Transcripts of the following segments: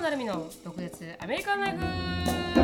野成美の独舌アメリカンライ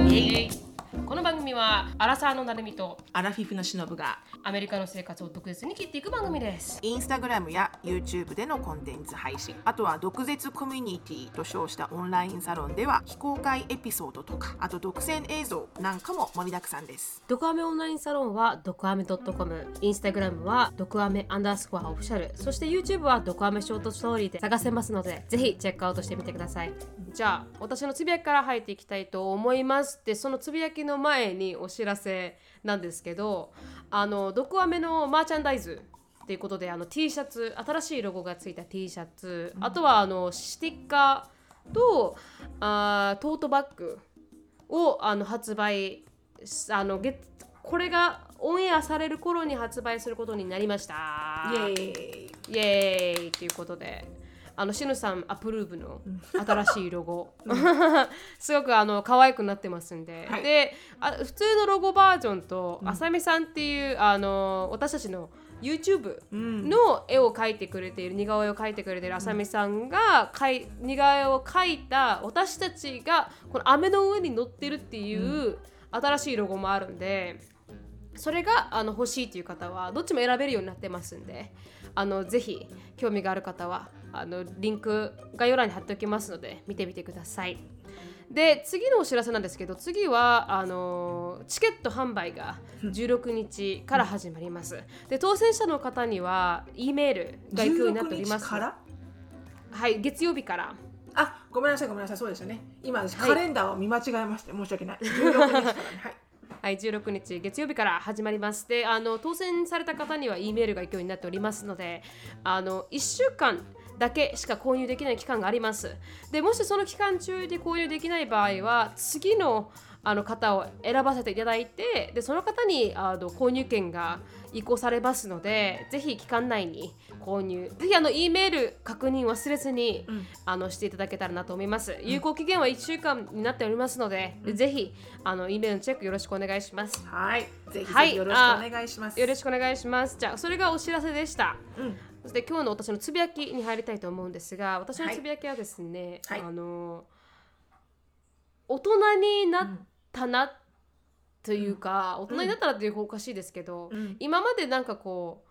フイエイ。この番組はアラサーの成美とアラフィフのしのぶがアメリカの生活を独舌に切っていく番組です。インスタグラムや YouTube でのコンテンツ配信あとは毒舌コミュニティと称したオンラインサロンでは非公開エピソードとかあと独占映像なんかも盛りだくさんです。ドクアメオンラインサロンはドクアメ .com インスタグラムはドクアメアンダースコアオフィシャル。そして YouTube はドクアメショートストーリーで探せますのでぜひチェックアウトしてみてください。じゃあ私のつぶやきから入っていきたいと思います。でそのつぶやきの前にお知らせなんですけどあのドクアメのマーチャンダイズっていうことであの T シャツ新しいロゴがついた T シャツ、あとはあのステッカーとあートートバッグをあの発売あの月これがオンエアされる頃に発売することになりました。イエーイ。イエーイということであのシヌさんアプルーブの新しいロゴ、すごくあの可愛くなってますんで、はい。であ普通のロゴバージョンと、あさみさんっていうあの私たちの YouTube うん。の絵を描いてくれている似顔絵を描いてくれているあさみさんがかい似顔絵を描いた私たちがこの飴の上に乗ってるっていう新しいロゴもあるんでそれがあの欲しいという方はどっちも選べるようになってますんであのぜひ興味がある方はあのリンク概要欄に貼っておきますので見てみてください。で次のお知らせなんですけど次はあのチケット販売が16日から始まります。で当選者の方には E メールが行くようになっております。16日から？はい月曜日からあごめんなさいごめんなさいそうでしたね今私はいカレンダーを見間違えまして申し訳ない16日からねはいはい、16日月曜日から始まります。で、あの当選された方には E メールが行くようになっておりますので、あの1週間だけしか購入できない期間があります。で、もしその期間中で購入できない場合は、次のあの方を選ばせていただいて、でその方にあの購入権が移行されますので、ぜひ期間内に購入、ぜひあの E メール確認忘れずに、うんあのしていただけたらなと思います。有効期限は1週間になっておりますので、ぜひあの E メールのチェックよろしくお願いします。はいぜひよろしくお願いします、よろしくお願いします。じゃあ、それがお知らせでした。うんそして今日の私のつぶやきに入りたいと思うんですが、私のつぶやきはですね、はい。あの大人になったなというか、大人になったらっていう方おかしいですけど、うん。今までなんかこう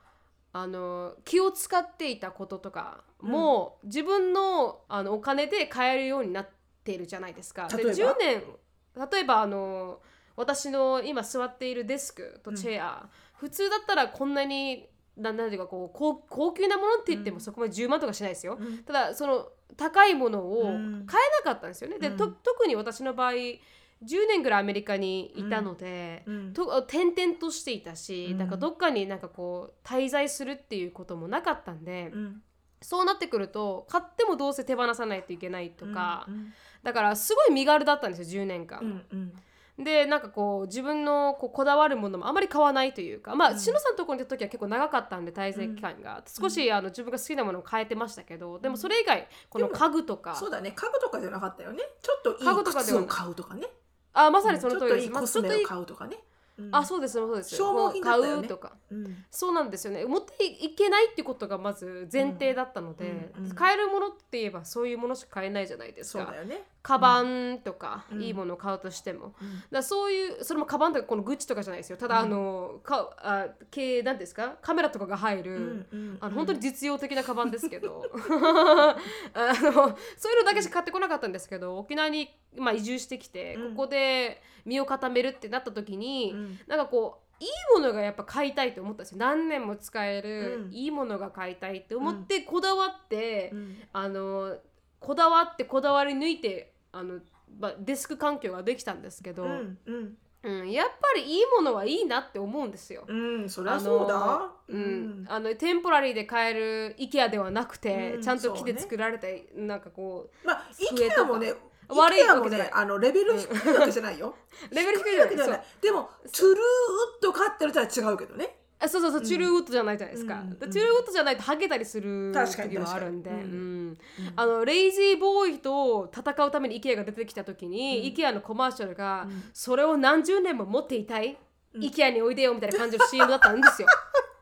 あの気を使っていたこととかも、自分のあのお金で買えるようになっているじゃないですか。で例えば？10年例えばあの私の今座っているデスクとチェア、普通だったらこんなにななんていうかこう高高級なものって言ってもそこまで10万とかしないですよ。うん。ただその高いものを買えうんなかったんですよね。で、うん。と特に私の場合10年ぐらいアメリカにいたので、うん。と転々としていたし、うん。なんかどっかになんかこう滞在するっていうこともなかったんで、うん。そうなってくると買ってもどうせ手放さないといけないとか、うん。だからすごい身軽だったんですよ10年間。うんうんでなんかこう自分のこうこだわるものもあまり買わないというかまあ、うん。さんのところにいた時は結構長かったんで滞在期間が、少しあの自分が好きなものを変えてましたけどでもそれ以外この家具とか。そうだね。家具とかじゃなかったよね。ちょっとい家具とい。靴を買うとかね。あまさにその通りです、ちょっといいコスメを買うとかね、うん。あそうですそうです。消耗品だったよね。買うとか。うん。そうなんですよね。持っていけないっていうことがまず前提だったので、うんうん。うん買えるものって言えばそういうものしか買えないじゃないですか。そうだよね。カバンとか、うん。いいものを買うとしても、うん。だからそういうそれもカバンとかこのグッチとかじゃないですよ。ただ、あのかあ系なんですか？カメラとかが入る、うんうん。あの本当に実用的なカバンですけど。あのそういうのだけしか買ってこなかったんですけど沖縄に、まあ、移住してきて、うん。ここで身を固めるってなった時に、うん。なんかこういいものがやっぱ買いたいと思ったんですよ。何年も使える、うん。いいものが買いたいって思って、こだわって、うん。あのこだわってこだわり抜いてあの、まあ、デスク環境ができたんですけど、ううん。んうんやっぱりいいものはいいなって思うんですよ。うんそりゃそうだ。あのうん、あのテンポラリーで買える IKEA ではなくて、うんちゃんと木で作られた、なんかこまあ机とかもね悪いわけじゃない。ねあのレベル低いわけじゃないよ。う レベル低いわけじゃない。でもトゥルーウッド買ってるとは違うけどね。あそうそうそう、チュルーウッドじゃないじゃないですか、うん。でチュルーウッドじゃないとハゲたりする時もあるんで、あのレイジーボーイと戦うために IKEA が出てきた時に、IKEA のコマーシャルが、それを何十年も持っていたい、IKEA においでよみたいな感じの CM だったんですよ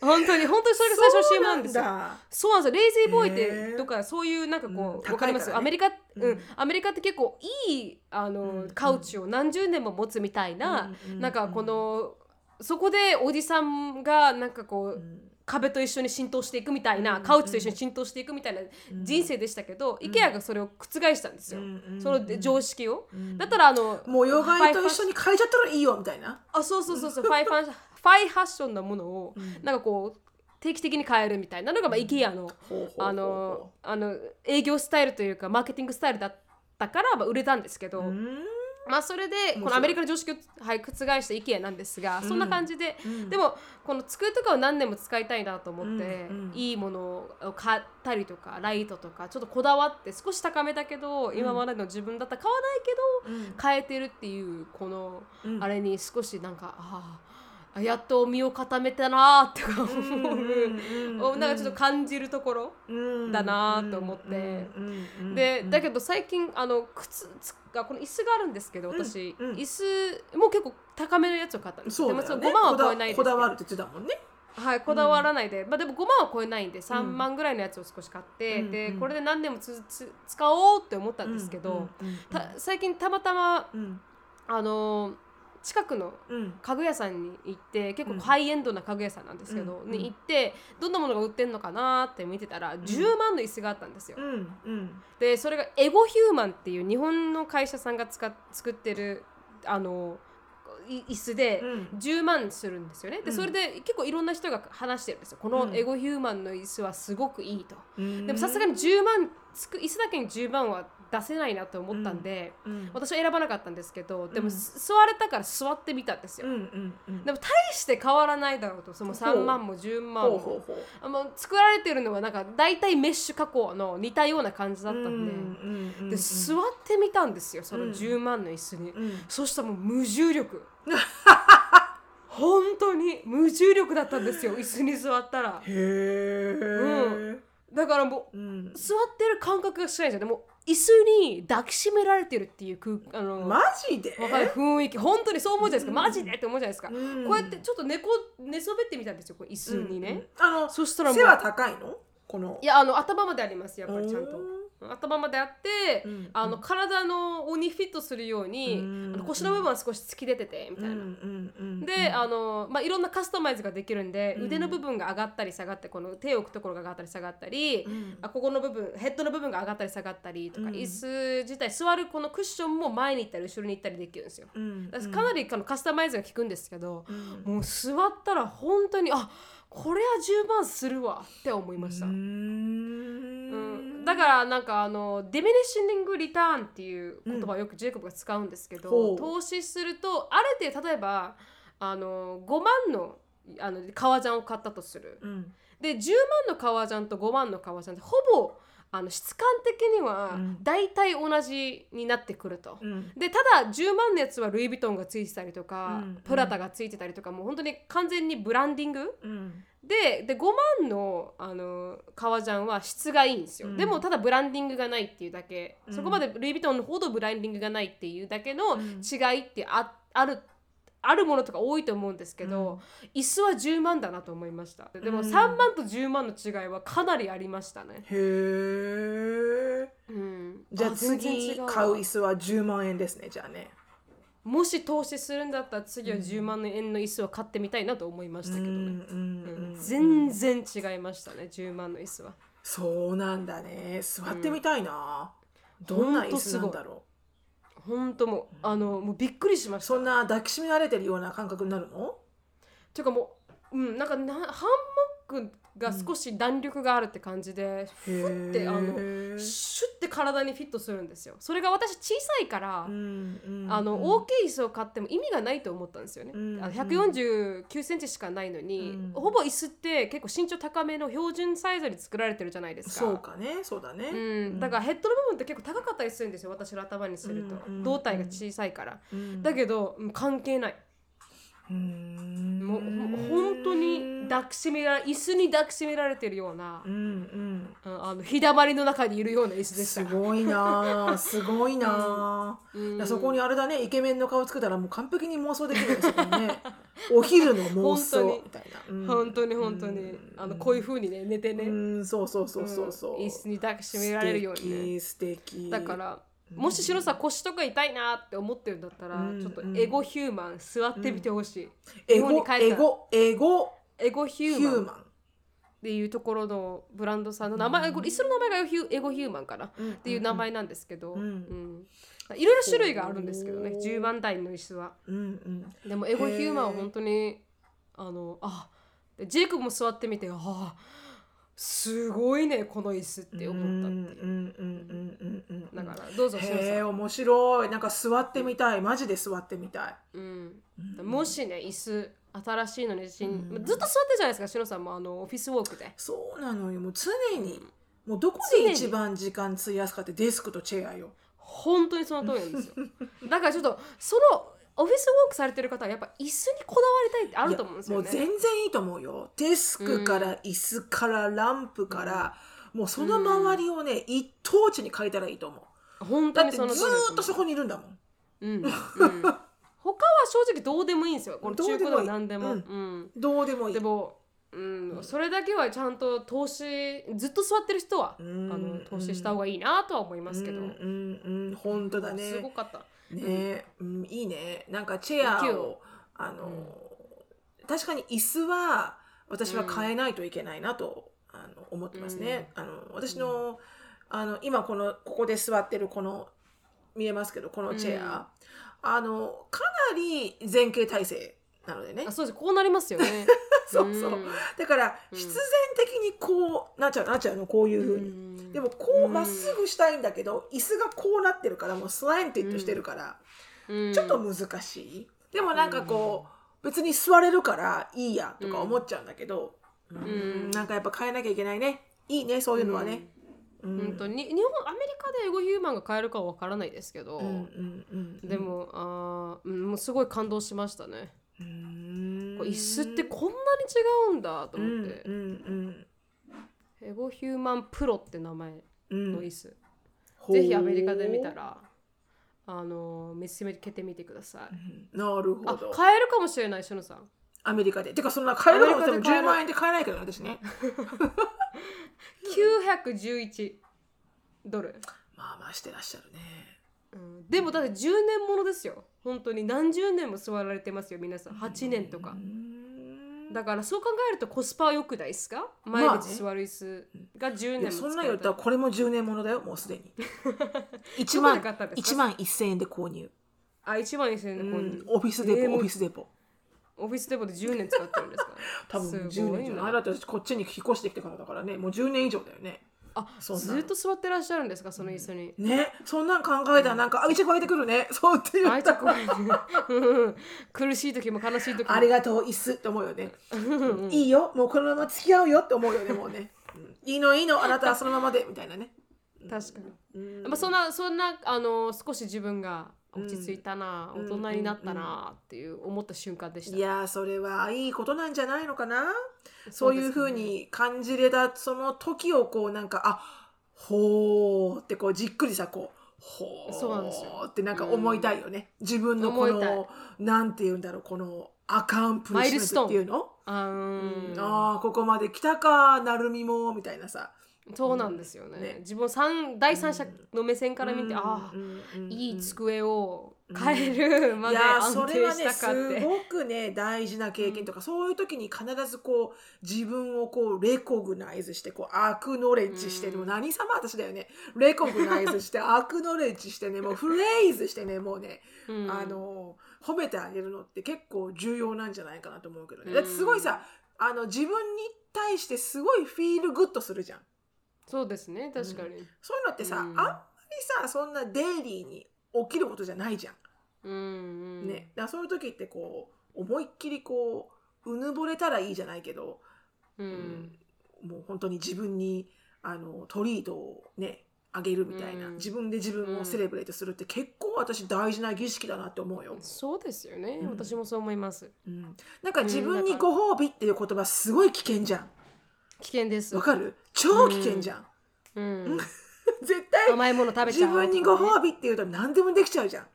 本当に本当にそれが最初の CM なんですよ。そうなんですよレイジーボーイっへてーとかそういうなんかこうんうわかります？アメリカうん。うん。アメリカって結構いいあのうん。カウチを何十年も持つみたいなうんうんなんかこのそこでおじさんがなんかこう壁と一緒に浸透していくみたいな、うんカウチと一緒に浸透していくみたいな人生でしたけど、IKEA がそれを覆したんですよ、うんその常識を、ん。だったらあの模様替えと一緒に変えちゃったらいいよみたいな。あそうそうそうそう。ファイファンファイファッションなものを、なんかこう定期的に変えるみたいなのが、まあ、IKEA の、あのあの営業スタイルというかマーケティングスタイルだったから、まあ、売れたんですけど、うん。まあそれでこのアメリカの常識を、はい、覆した IKEA なんですが、そんな感じで、うん。でもこの机とかを何年も使いたいなと思って、うんうん。いいものを買ったりとかライトとかちょっとこだわって少し高めだけど、今までの自分だったら買わないけど、うん。変えてるっていうこの、うん。あれに少しなんかああやっと身を固めたなーって思う、なんかちょっと感じるところ、うんだなと思って。うんうんでだけど最近あの靴つがこの椅子があるんですけど私、うんうん。椅子も結構高めのやつを買ったんですそうね。でも5万は超えないですこだわるって言ってたもんね。はい、こだわらないで、まあでも5万は超えないんで3万ぐらいのやつを少し買って、うんうんでこれで何年もつつ使おうって思ったんですけど、最近たまたまうん。あのー近くのうん。家具屋さんに行って結構うんハイエンドな家具屋さんなんですけど、うん。に行ってどんなものが売ってんのかなって見てたら10万の椅子があったんですよ。でそれがエゴヒューマンっていう日本の会社さんが使っ作ってるあのい椅子でうん。10万するんですよね。でうん。それで結構いろんな人が話してるんですよ。このエゴヒューマンの椅子はすごくいいと。うん。でもさすがに10万つく椅子だけに10万は出せないなと思ったんで、うん。私は選ばなかったんですけどでも、座れたから座ってみたんですよ。うん。うん。うんでも大して変わらないだろうとその3万も10万も。あの作られてるのはなんか大体メッシュ加工の似たような感じだったんで。うんうんで座ってみたんですよその10万の椅子に、うん。そしたらもう無重力。本当に無重力だったんですよ椅子に座ったら。へえだからもううん。座ってる感覚がしないんですよでも椅子に抱きしめられてるっていう空あの、マジで？わかる雰囲気。本当にそう思うじゃないですか、マジでって思うじゃないですか、うん。こうやってちょっと寝こ寝そべってみたんですよこう椅子にね、うん。あのそしたら背は高いの？この。いやあの頭までありますやっぱりちゃんと。うん頭まであって、うんあの体のにフィットするように、うん。あの腰の部分は少し突き出ててみたいな、うんで、あのまあ、いろんなカスタマイズができるんで、うん。腕の部分が上がったり下がってこの手を置くところが上がったり下がったり、うん。あここの部分ヘッドの部分が上がったり下がったりとか、うん。椅子自体座るこのクッションも前に行ったり後ろに行ったりできるんですよ。うん。だからかなりあのカスタマイズが効くんですけど、うん。もう座ったら本当にあこれは10万するわって思いました。だからなんかあのディミニッシングリターンっていう言葉をよくジェイコブが使うんですけど、ほう。投資するとある程度例えばあの5万のあの革ジャンを買ったとする。うん。で10万の革ジャンと5万の革ジャンってほぼあの質感的にはうん。大体同じになってくると。うん。でただ10万のやつはルイ・ヴィトンがついてたりとか、うん。プラタがついてたりとかもう本当に完全にブランディングうんでで5万のあの革ジャンは質がいいんですよ、うん。でもただブランディングがないっていうだけ、うん。そこまでルイ・ヴィトンのほどブランディングがないっていうだけのうん。違いってああるあるものとか多いと思うんですけど、椅子は10万だなと思いました。でもうん。3万と10万の違いはかなりありましたね、へえうん、じゃあ全然違次買う椅子は10万円ですねじゃあねもし投資するんだったら次は10万円の椅子を買ってみたいなと思いましたけどね、うんうんうんうん全然違いましたね10万の椅子は。そうなんだね。座ってみたいな。どんな椅子なんだろ本当もうあのもうびっくりしました。うそんな抱きしめられてるような感覚になるの？ていうかもう、うん、なんかなハンモックが少し弾力があるって感じで、ふってあのシュッて体にフィットするんですよ。それが私小さいから、あの大きい椅子を買っても意味がないと思ったんですよね、うんあの149センチしかないのに、うん。ほぼ椅子って結構身長高めの標準サイズに作られてるじゃないですか。そうかね。そうだね、うん、だからヘッドの部分って結構高かったりするんですよ私の頭にすると、うんうん。胴体が小さいから、うん。だけどうん関係ない。うんもうほ本当に抱きしめられ椅子に抱きしめられてるようなうんうん。あの日だまりの中にいるような椅子でした。すごいなあすごいな。あ、うん。そこにあれだねイケメンの顔作ったらもう完璧に妄想できるよそこにね。お昼の妄想。本当に。みたいな、うん。本当に本当に、うん。あのこういう風にね寝てね、うんそうそうそうそうそう、ん。椅子に抱きしめられるようにね。素敵素敵。だからもししのさ腰とか痛いなって思ってるんだったら、うんちょっとエゴヒューマン座ってみてほしい、エ日本にゴエゴエゴエゴヒヒューマン。っていうところのブランドさんの名前、これ椅子の名前がエゴヒューマンかな、うん。っていう名前なんですけど、ん。うん。いろいろ種類があるんですけどね10番台の椅子は。うんうん。でもエゴヒューマンは本当にあのあでジェイコブも座ってみてああすごいねこの椅子って思ったう。んうんうんうんうんうんだからどうぞへえ面白い。なんか座ってみたい。マジで座ってみたい。うん、もしね椅子新しいのにしん。ずっと座ってるじゃないですかしのさんもあのオフィスウォークで。そうなのよ。もう常にもうどこで一番時間費やすかってデスクとチェアよ。本当にその通りなんですよ。だからちょっとそのオフィスウォークされてる方はやっぱ椅子にこだわりたいってあると思うんですよね。もう全然いいと思うよ。デスクから椅子からランプから、もうその周りをね、一等地に変えたらいいと思う。本当にだってずその通り。だーっとそこにいるんだもん。うん、うん、他は正直どうでもいいんですよ。この中古でも何でも。どうでうん。どうでもいい。でも、うん、それだけはちゃんと投資ずっと座ってる人は、んあの投資した方がいいなとは思いますけど、うんうんうん。本当だね。すごかったね、うん、いいね。なんかチェアをあの、確かに椅子は私は変えないといけないなと、あの思ってますね、あの私の,、あの今このここで座ってるこの見えますけどこのチェア、あのかなり前傾体勢なのでね。あそうです。こうなりますよね。そうそう、ん。だから必然的にこうなっちゃうなっちゃうのこういうふうに、うんでもこうまっすぐしたいんだけど、椅子がこうなってるからもうスランティッドしてるから、うん。ちょっと難しい。でもなんかこう、別に座れるからいいやとか思っちゃうんだけど、うん。んなんかやっぱ変えなきゃいけないね。いいね、そういうのはね。うん。本当に日本アメリカでエゴヒューマンが買えるかは分からないですけど、うんうんうんでもあー、うん、もうすごい感動しましたね、うん。椅子ってこんなに違うんだと思って、うんうんエゴヒューマンプロって名前うん。の椅子、ほう。ぜひアメリカで見たらあの見つけてみてください、なるほあど。買えるかもしれないしのさん。アメリカで。てかそんな買えるかもアメリカで買える10万円で買えないけどね私ね。911ドル、まあまあしてらっしゃるね。うん、でもだって10年ものですよ。本当に何十年も座られてますよ皆さん。8年とか。うんだからそう考えるとコスパは良くないですか？まあね。毎日座る椅子が10いや年も使そんなん言ったらたこれも10年ものだよもうすでに。1どこで万買ったんですか？1万1000円で購入、あ1万2000円でう購入。ん、オフィスデポ、えーオフィスデポ。オフィスデポで10年使ってるんですか？多分す10ごいな年じゃな。いだって私こっちに引っ越してきてからだからねもう10年以上だよねあずっと座ってらっしゃるんですかその椅子に、ねそんなん考えたらなんか愛着湧いてくるね。そうって言った。つこううん苦しい時も悲しい時も。ありがとう椅子って思うよね。いいよ。もうこのまま付き合うよって思うよねもうね、うん。いいのいいの。あなたはそのままで。みたいなね。確かに、うん。まあ、そんなそんなあの少し自分が落ち着いたな、うん大人になったなっていう思った瞬間でした、いやーそれはいいことなんじゃないのかな？そそうういうふうに感じれたその時をこうなんかあほーってこうじっくりさこうほそうなんですよーってなんか思いたいよね、自分のこのなんて言うんだろうこのアカンプリシメントっていうの？あー。うん。あーここまで来たかなるみもみたいなさそうなんですよね,、ね。自分三第三者の目線から見て、うん。ああ、いい机を変えるまで安それはね定したかって、すごくね大事な経験とか、そういう時に必ずこう自分をこうレコグナイズしてこうアクノレッジして、うんもう何様私だよね。レコグナイズして アクノレッジしてねもうフレーズしてねもうね、うん。あの褒めてあげるのって結構重要なんじゃないかなと思うけどね、うん。だってすごいさあの自分に対してすごいフィールグッドするじゃんそうですね確かに、そういうのってさ、うん。あんまりさそんなデイリーに起きることじゃないじゃん。うんうん。ね、だからそういう時ってこう思いっきりこううぬぼれたらいいじゃないけど、うん。もう本当に自分にあのトリートをねあげるみたいな、うん。自分で自分をセレブレートするって結構私大事な儀式だなって思うよ、そうですよね、うん。私もそう思います。うん、なんか自分にご褒美っていう言葉すごい危険じゃん危険です。わかる？超危険じゃん、うん。絶対甘いもの食べち自ゃう。ね分にご褒美っていうと何でもできちゃうじゃん。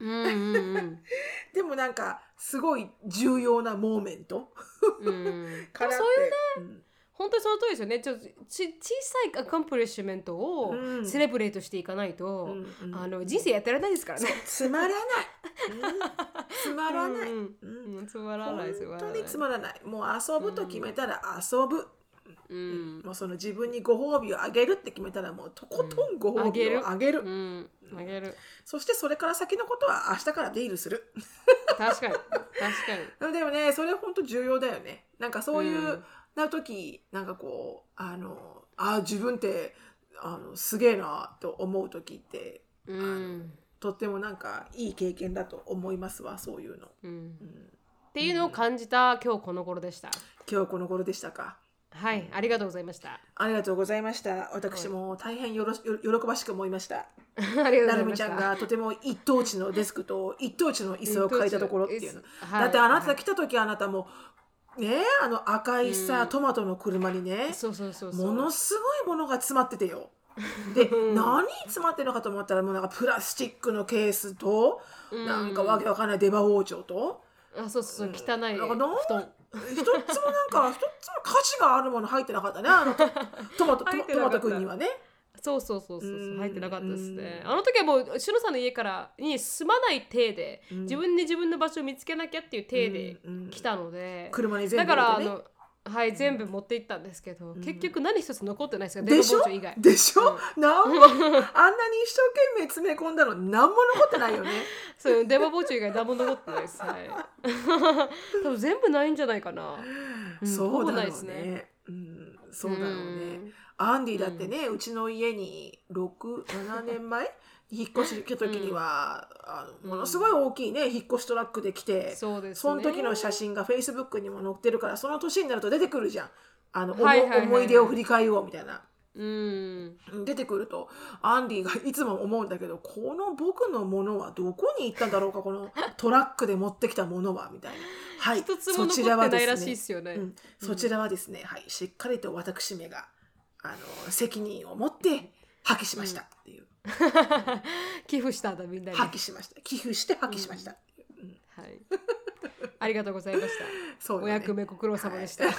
うんうん でもなんかすごい重要な moment。うん。う んからそういううん。本当にその通りですよね。ちょっとち小さい accomplishment をうん。 celebrate していかないと、うんうん。あの人生やってられないですからね。つまらない、うん。つまらない、うんうん。うんつまらないつまらない。本当につまらない。もう遊ぶと決めたら遊ぶ、うん。もうその自分にご褒美をあげるって決めたらもうとことんご褒美をあげる,、うん。あげる。そしてそれから先のことは明日からディールする。確かに。確かに。でもねそれ本当重要だよね。なんかそういううん。な時なんかこうあのあ自分ってあのすげえなと思う時ってうん。とってもなんかいい経験だと思いますわそういうの、うん。うん、っていうのを感じた今日この頃でした。今日この頃でしたかはいありがとうございました。ありがとうございました。私も大変よろ喜ばしく思 いました。なるみちゃん。がとても一等地のデスクと一等地の椅子を借りたところっていうの、はい。だってあなた来た時あなたもねあの赤いさ、うん。トマトの車にねそうそうそうそう。ものすごいものが詰まっててよ。でうん。何詰まってるのかと思ったらもうなんかプラスチックのケースと、うん。なんかわけわかんない出刃包丁と。あそうそうそう汚いなんかなん布団。一つもなんか一つも価値があるもの入ってなかったね。あのトトマトト入マト君にはね。そうそうそうそううん。入ってなかったですね。あの時はもうしのさんの家からに住まない体で、うん。自分で自分の場所を見つけなきゃっていう体でうんうん。来たので、車に全だ部ね。からあのはい全部持って行ったんですけど、ん結局何一つ残ってないですよでしょ？以外。でしょ、なんも あんなに一生懸命詰め込んだの何も残ってないよねそう電話包丁以外何も残ってないです。はい。多分全部ないんじゃないかな。うんそうだろうないですねね。うん、そうだろうね。んアンディだってね、うちの家に67年前？引っ越し来た時には、あのものすごい大きいね引っ越しトラックで来て、そうですね。その時の写真がフェイスブックにも載ってるからその年になると出てくるじゃん。あの、はいはい思い出を振り返ろうみたいな。うん。出てくるとアンディがいつも思うんだけどこの僕のものはどこに行ったんだろうかこのトラックで持ってきたものはみたいな。はい、一つもそちららはですねしいですよね。うん、そちらはですね、はい、しっかりと私めがあの責任を持って破棄しましたっていう、寄付したんだみんなに。破棄しました寄付して破棄しましたう、うんはい。ありがとうございました。そねお役目ご苦労様でした。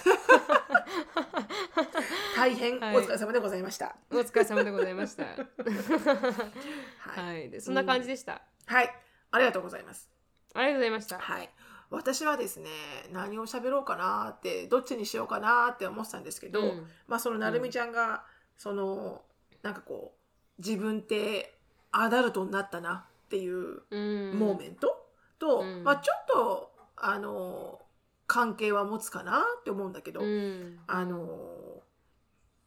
大変おはい疲れ様でございましたお疲れ様でございました。はい、はい。でそんな感じでした。はい、ありがとうございますありがとうございました。はい私はですね何を喋ろうかなってどっちにしようかなって思ってたんですけど、うんまあそのなるみちゃんが、そのなんかこう自分ってアダルトになったなっていううん。モーメントと、うんまあ、ちょっとあの関係は持つかなって思うんだけど、うん。あの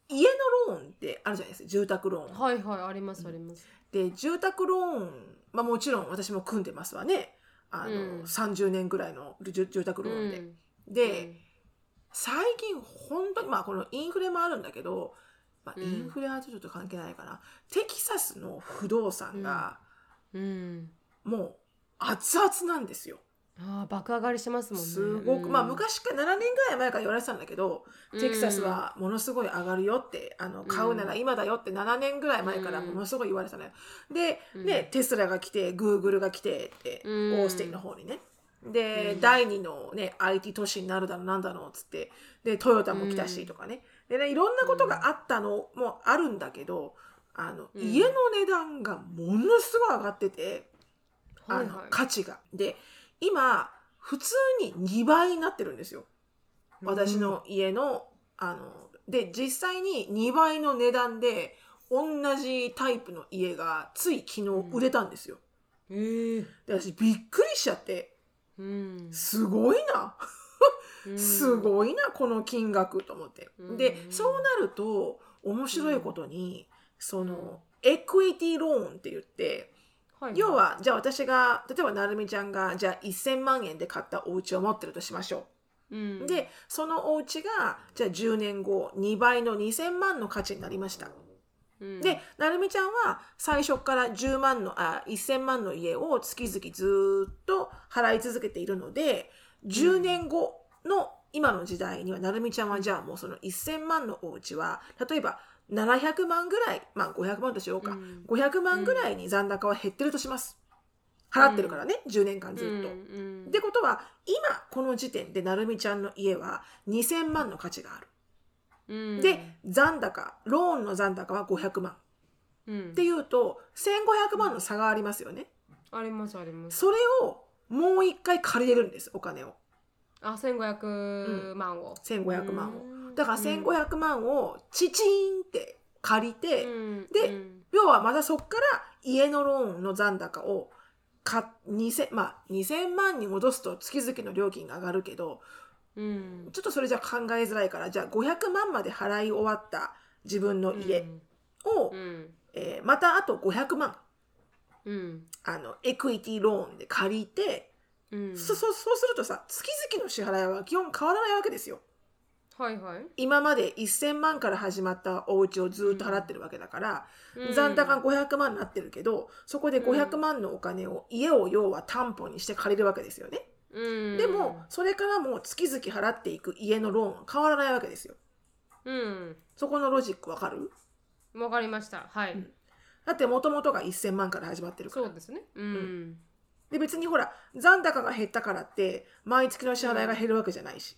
家のローンってあるじゃないですか住宅ローン。はいはいありますあります。で住宅ローン、まあ、もちろん私も組んでますわねあの、うん30年ぐらいの住住宅ローンで。うんで、最近本当にまあこのインフレもあるんだけど、まあ、うんインフレはちょっと関係ないかな、テキサスの不動産がうん。もう熱々なんですよ。ああ爆上がりしますもんね。すごく、うんまあ昔から7年ぐらい前から言われてたんだけど、テキサスはものすごい上がるよってあの買うなら今だよって7年ぐらい前からものすごい言われてたのよ。で、うんねテスラが来てグーグルが来てって、うんオースティンの方にね。で、うん第2の、ね、IT 都市になるだろうなんだろうっつってでトヨタも来たしとかね,、でねいろんなことがあったのもあるんだけどあの、うん家の値段がものすごい上がってて。あのはいはい。価値が。で今普通に2倍になってるんですよ。私の家の、あので実際に2倍の値段で同じタイプの家がつい昨日売れたんですよ。ええ。で私びっくりしちゃってうん。すごいなうんすごいなこの金額と思って。うんでそうなると面白いことにそのエクイティローンって言ってはい要はじゃあ私が例えばなるみちゃんがじゃあ1000万円で買ったお家を持ってるとしましょうんう。でそのお家がじゃあ10年後2倍の2000万の価値になりました。うんでなるみちゃんは最初から10万のあ1000万の家を月々ずーっと払い続けているので10年後の今の時代にはなるみちゃんはじゃあもうその1000万のお家は例えば700万ぐらいまあ500万としようか、うん。500万ぐらいに残高は減ってるとします。払ってるからね、10年間ずっと。うんうん。ってことは今この時点でなるみちゃんの家は2000万の価値がある。うん。で残高ローンの残高は500万。うん。っていうと1500万の差がありますよね。ありますあります。それをもう一回借りれるんですお金をあ1500万を。1500万を。うん。だから1500万をチチンって借りて、うん。でうん。要はまたそこから家のローンの残高をか2000まあ2000万に戻すと月々の料金が上がるけどうん。ちょっとそれじゃ考えづらいからじゃあ500万まで払い終わった自分の家を、うん。えーまたあと500万うん。あのエクイティローンで借りて、うん。そそそうするとさ月々の支払いは基本変わらないわけですよ。はいはい。今まで1000万から始まったお家をずっと払ってるわけだから、うん。残高500万になってるけどそこで500万のお金を家を要は担保にして借りるわけですよね。うん。でもそれからも月々払っていく家のローンは変わらないわけですよ。うん。そこのロジックわかる？わかりました。はい、うん。だってもともとが1000万から始まってるから。そうですね。うん、で別にほら残高が減ったからって毎月の支払いが減るわけじゃないし、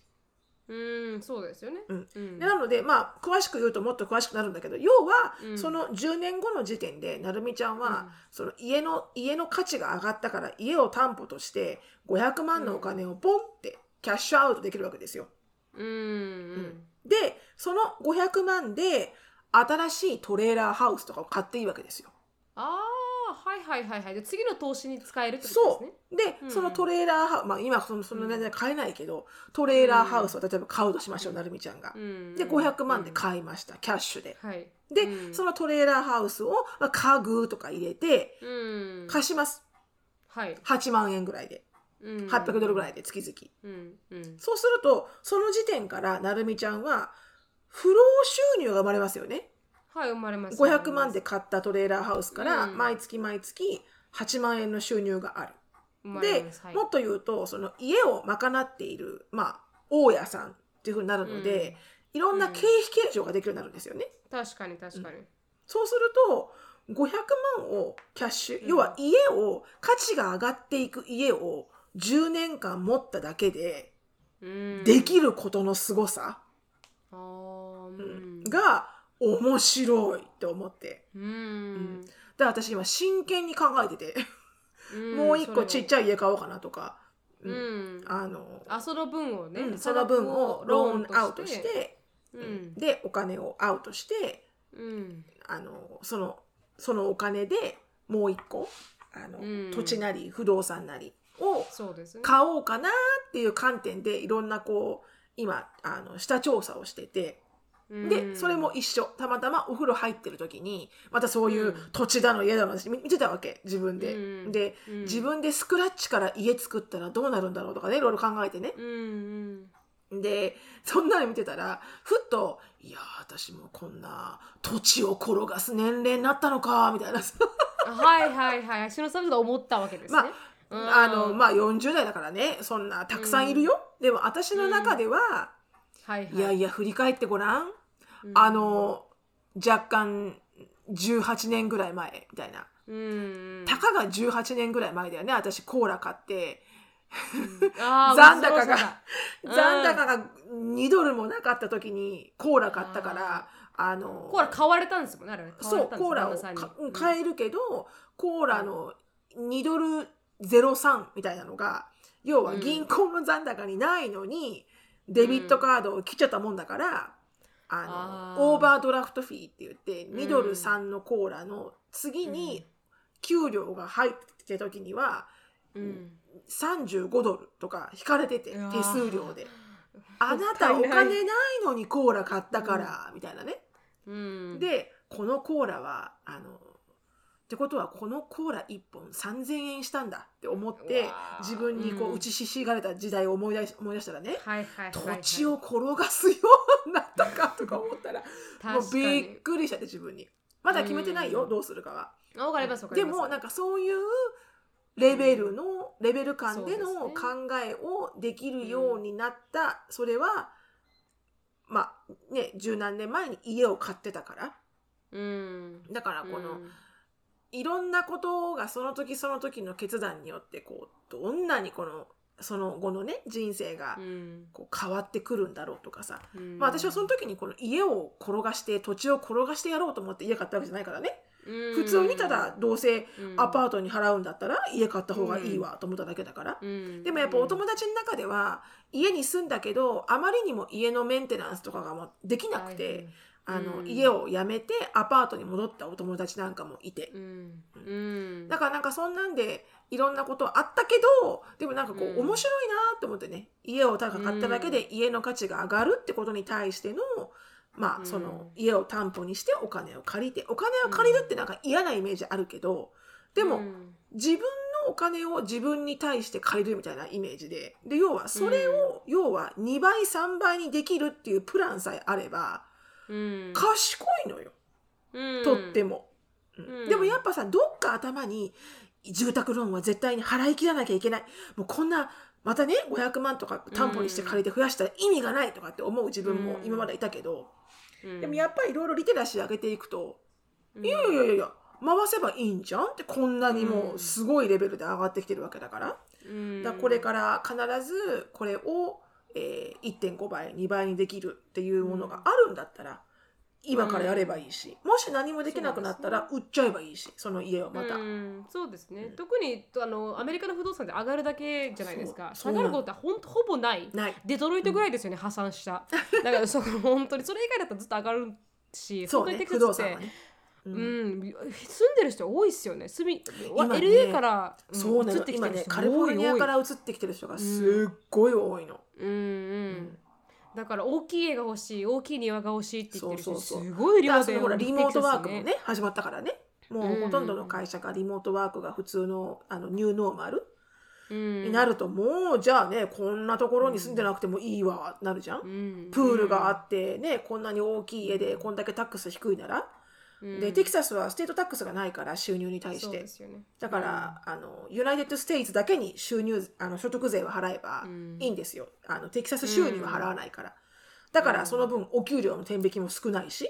うん、そうですよね。うん。うん。でなのでまあ詳しく言うともっと詳しくなるんだけど要は、うん。その10年後の時点でなるみちゃんは、うん。その家の家の価値が上がったから家を担保として500万のお金をポンってキャッシュアウトできるわけですよ。うんうん。でその500万で新しいトレーラーハウスとかを買っていいわけですよ。ああはいはいはいはい。で次の投資に使えるってことそですね。う。で、うん。そのトレーラーハウスまあ今そのそんな値段で買えないけど、トレーラーハウスを例えば買うとしましょう、なるみちゃんが。うん。で500万で買いました、キャッシュで。はい。で、うん。そのトレーラーハウスを、まあ、家具とか入れてうん。貸します。はい、8万円ぐらいで。うん、800ドルぐらいで月々、うん。うん。そうするとその時点からなるみちゃんは不労収入が生まれますよねはい生まれます。500万で買ったトレーラーハウスからうん。毎月毎月8万円の収入がある、生まれでます。はい。もっと言うとその家を賄っているまあ大家さんっていうふうになるので、いろんな経費計上ができるようになるんですよね、確かに確かに、そうすると500万をキャッシュ、うん。要は家を価値が上がっていく家を10年間持っただけでうん、できることのすごさあーうん。が面白いって思って。うん、だから私今真剣に考えてて、うんもう一個ちっちゃゃい家買おうかなとか、ううん。ん。あの、あその分をね、うんその分をローンアウトして、うん。でお金をアウトしてうん。あのそのそのお金でもう一個あの、うん。土地なり不動産なりを買おうかなっていう観点でいろんなこう今あの下調査をしててでそれも一緒。たまたまお風呂入ってる時にまたそういううん。土地だの家だの私見見てたわけ自分で。うん。でうん。自分でスクラッチから家作ったらどうなるんだろうとかねいろいろ考えてね。うんうん。でそんなの見てたらふっと「いやー私もこんな土地を転がす年齢になったのか」みたいな。はいはいはい篠さんが思ったわけですね、まうん。あのまあ40代だからね。そんなたくさんいるよ。でも私の中では、はいはい。いやいや振り返ってごらんあの若干18年ぐらい前みたいな。うんたかが18年ぐらい前だよね私コーラ買って。残高が 残高が2ドルもなかった時にコーラ買ったからあのコーラ買われたんですもんねそうコーラを買えるけどコーラの2ドル03みたいなのが要は銀行の残高にないのにデビットカードを切っちゃったもんだから、あのオーバードラフトフィーって言ってうん。2ドル3のコーラの次に給料が入ってた時にはうん。35ドルとか引かれてて手数料で。あなたお金ないのにコーラ買ったから、みたいなね。うん。でこのコーラはあのってことはこのコーラ1本3,000円したんだって思って自分にこうん。う打ちひしがれた時代を思い出し思い出したらね土はい。地を転がすようになったかとか思ったら もうびっくりしちゃって自分に。まだ決めてないようん。どうするかは。でもなんかそういうレベルの、レベル感での考えをできるようになった、それはまあね十何年前に家を買ってたから。うん。だからこの、うんいろんなことがその時その時の決断によってこうどんなにこのその後のね人生がうん。こう変わってくるんだろうとかさ、うん。まあ私はその時にこの家を転がして土地を転がしてやろうと思って家買ったわけじゃないからね、普通にただどうせアパートに払うんだったら家買った方がいいわと思っただけだから、トでもやっぱお友達の中では家に住んだけどあまりにも家のメンテナンスとかがもうできなくて、あのうん。家を辞めてアパートに戻ったお友達なんかもいて、うん。うん。だからなんかそんなんでいろんなことあったけどでもなんかこう、うん。面白いなって思ってね家をただ買っただけで家の価値が上がるってことに対してのまうん。あその家を担保にしてお金を借りてお金を借りるってなんか嫌なイメージあるけどでも、うん。自分のお金を自分に対して借りるみたいなイメージでで要はそれを、要は2倍3倍にできるっていうプランさえあればうん。賢いのよ、うん。とっても、うん。うん。でもやっぱさどっか頭に住宅ローンは絶対に払い切らなきゃいけない。もうこんなまたね500万とか担保にして借りて増やしたら意味がないとかって思う自分も今までいたけど、うん。でもやっぱりいろいろリテラシー上げていくと、うん。いやいやいやいや回せばいいんじゃんってこんなにもうすごいレベルで上がってきてるわけだから,、うん。だからこれから必ずこれを、えー1.5倍2倍にできるっていうものがあるんだったら、今からやればいいし、もし何もできなくなったら売っちゃえばいいしその家をまた、うん。そうですね、うん。特にあのアメリカの不動産で上がるだけじゃないですか。下がることはほんとほぼない。ない。デトロイトぐらいですよね、破産した。だからそこ本当にそれ以外だったらずっと上がるしそうね本当にテキ不サスってうん。うん、住んでる人多いっすよね。住み、今ね LA から、うんそうなの移ってきて今ねる人カリフォルニアから移ってきてる人がすっごい多いの、うん。うんだから大きい家が欲しい大きい庭が欲しいって言ってる人すごい量でほらリモートワークもね始まったからね。もうほとんどの会社がリモートワークが普通のあのニューノーマルにになるともうじゃあねこんなところに住んでなくてもいいわなるじゃん、うん。プールがあってねこんなに大きい家でこんだけ tax 低いなら、うんでテキサスは state tax がないから収入に対して。ねだから、あの United States だけに収入あの所得税は払えばうんいいんですよ、あのテキサス州には払わないから、だからその分お給料の天引きも少ないし、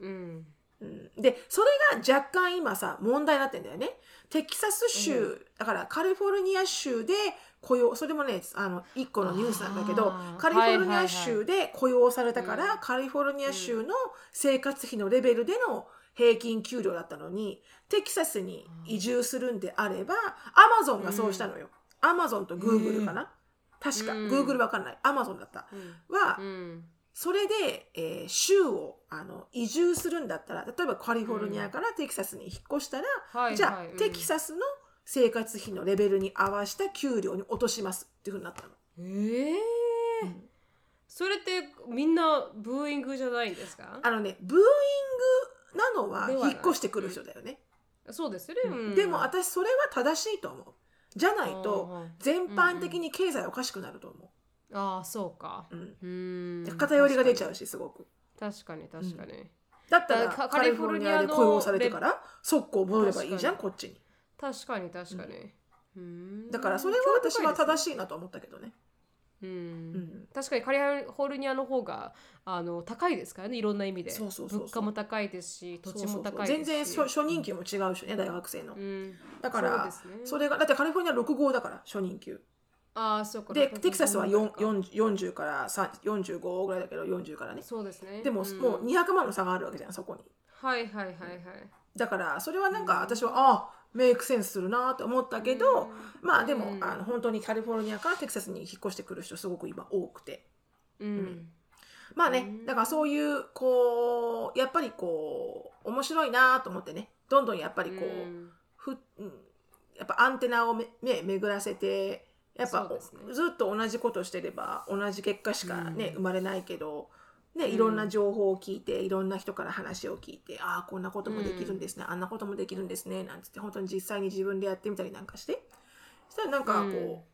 うん。うん、でそれが若干今さ問題になってんだよね。テキサス州、だからカリフォルニア州で雇用それもねあの1個のニュースなんだけどカリフォルニア州で雇用されたから、うん。カリフォルニア州の生活費のレベルでの平均給料だったのにテキサスに移住するんであればアマゾンがそうしたのよ、アマゾンとグーグルかな、確か、うん。グーグルわかんない。アマゾンだった。は、うん。それで、えー州をあの移住するんだったら例えばカリフォルニアからテキサスに引っ越したら、はいじゃあ、はいうん。テキサスの生活費のレベルに合わせた給料に落としますっていうふうになったの。ええそれってみんなブーイングじゃないですか？あのねブーイングなのはではない。引っ越してくる人だよね。そうですよね、うん。でも私それは正しいと思う。じゃないと全般的に経済おかしくなると思ああそうか。う。うん。うん。で偏りが出ちゃうしすごく。確かに確かに、だったらカカリフォルニアで雇用されてから速攻戻ればいいじゃん確こっちに。確かに確かに、うん。だからそれは私は正しいなと思ったけどね。うん、うん。確かにカリフォルニアの方があの高いですからねいろんな意味で。物価も高いですし土地も高い全然初初任給も違うしね大学生の、うん、だからそね。それがだってカリフォルニア6号だから初任給。ああそうかで六テキサスは4五か40 40から3 45ぐらいだけど40からね。そうですね。でも、ん。もう200万の差があるわけじゃんそこに。はいはいはいはい。だからそれはなんか私は、ああメイクセンスするなと思ったけど、まあでも、うん。あの本当にカリフォルニアからテキサスに引っ越してくる人すごく今多くて。うん、まあね、うん。だからそういうこうやっぱりこう面白いなと思ってね。どんどんやっぱりこう、うん。ふうん。やっぱアンテナをめ、ね、巡らせてやっぱ、ね。ずっと同じことしてれば同じ結果しかね、うん。生まれないけど、ね、うん。いろんな情報を聞いていろんな人から話を聞いて、ああこんなこともできるんですね、あんなこともできるんですねなんつって本当に実際に自分でやってみたりなんかしてそしたらなんかこ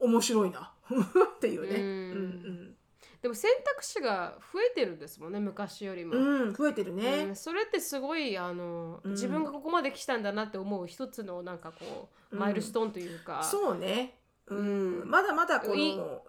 う、面白いな っていうね。うん。でも選択肢が増えてるんですもんね昔よりも、うん、増えてるうねん。それってすごいあの、うん。自分がここまで来たんだなって思う一つのなんかこううん。マイルストーンというか、そうね。うん、うん。まだまだこいの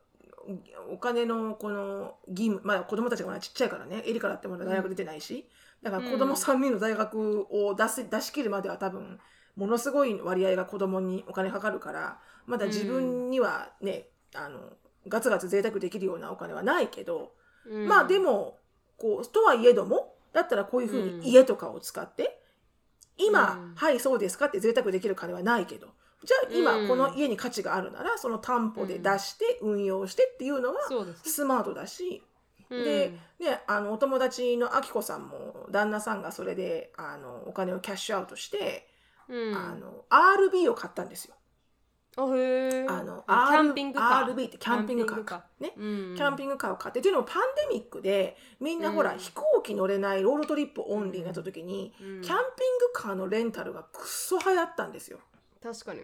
お金のこの義務、まあ子供たちがまだちっちゃいからね、エリカだってまだ大学出てないし、だから子供3人の大学を出せ出し切るまでは多分ものすごい割合が子供にお金かかるから、まだ自分にはね、あのガツガツ贅沢できるようなお金はないけど、うん。まあでもこうとはいえどもだったらこういうふううん。に家とかを使って、今、うん。はいそうですかって贅沢できる金はないけどじゃあ今うん。この家に価値があるならその担保で出して運用してっていうのはスマートだし、うん。でね、あのお友達のあきこさんも旦那さんがそれであのお金を cash out して、うん、あの RB を買ったんですよ。あの RB ってキャンピングカーか。ね。うん、キャンピングカーを買って。っていうのもパンデミックでみんなほら、うん。飛行機乗れない road trip only になった時に、うん。キャンピングカーのレンタルがくっそ流行ったんですよ。確かに。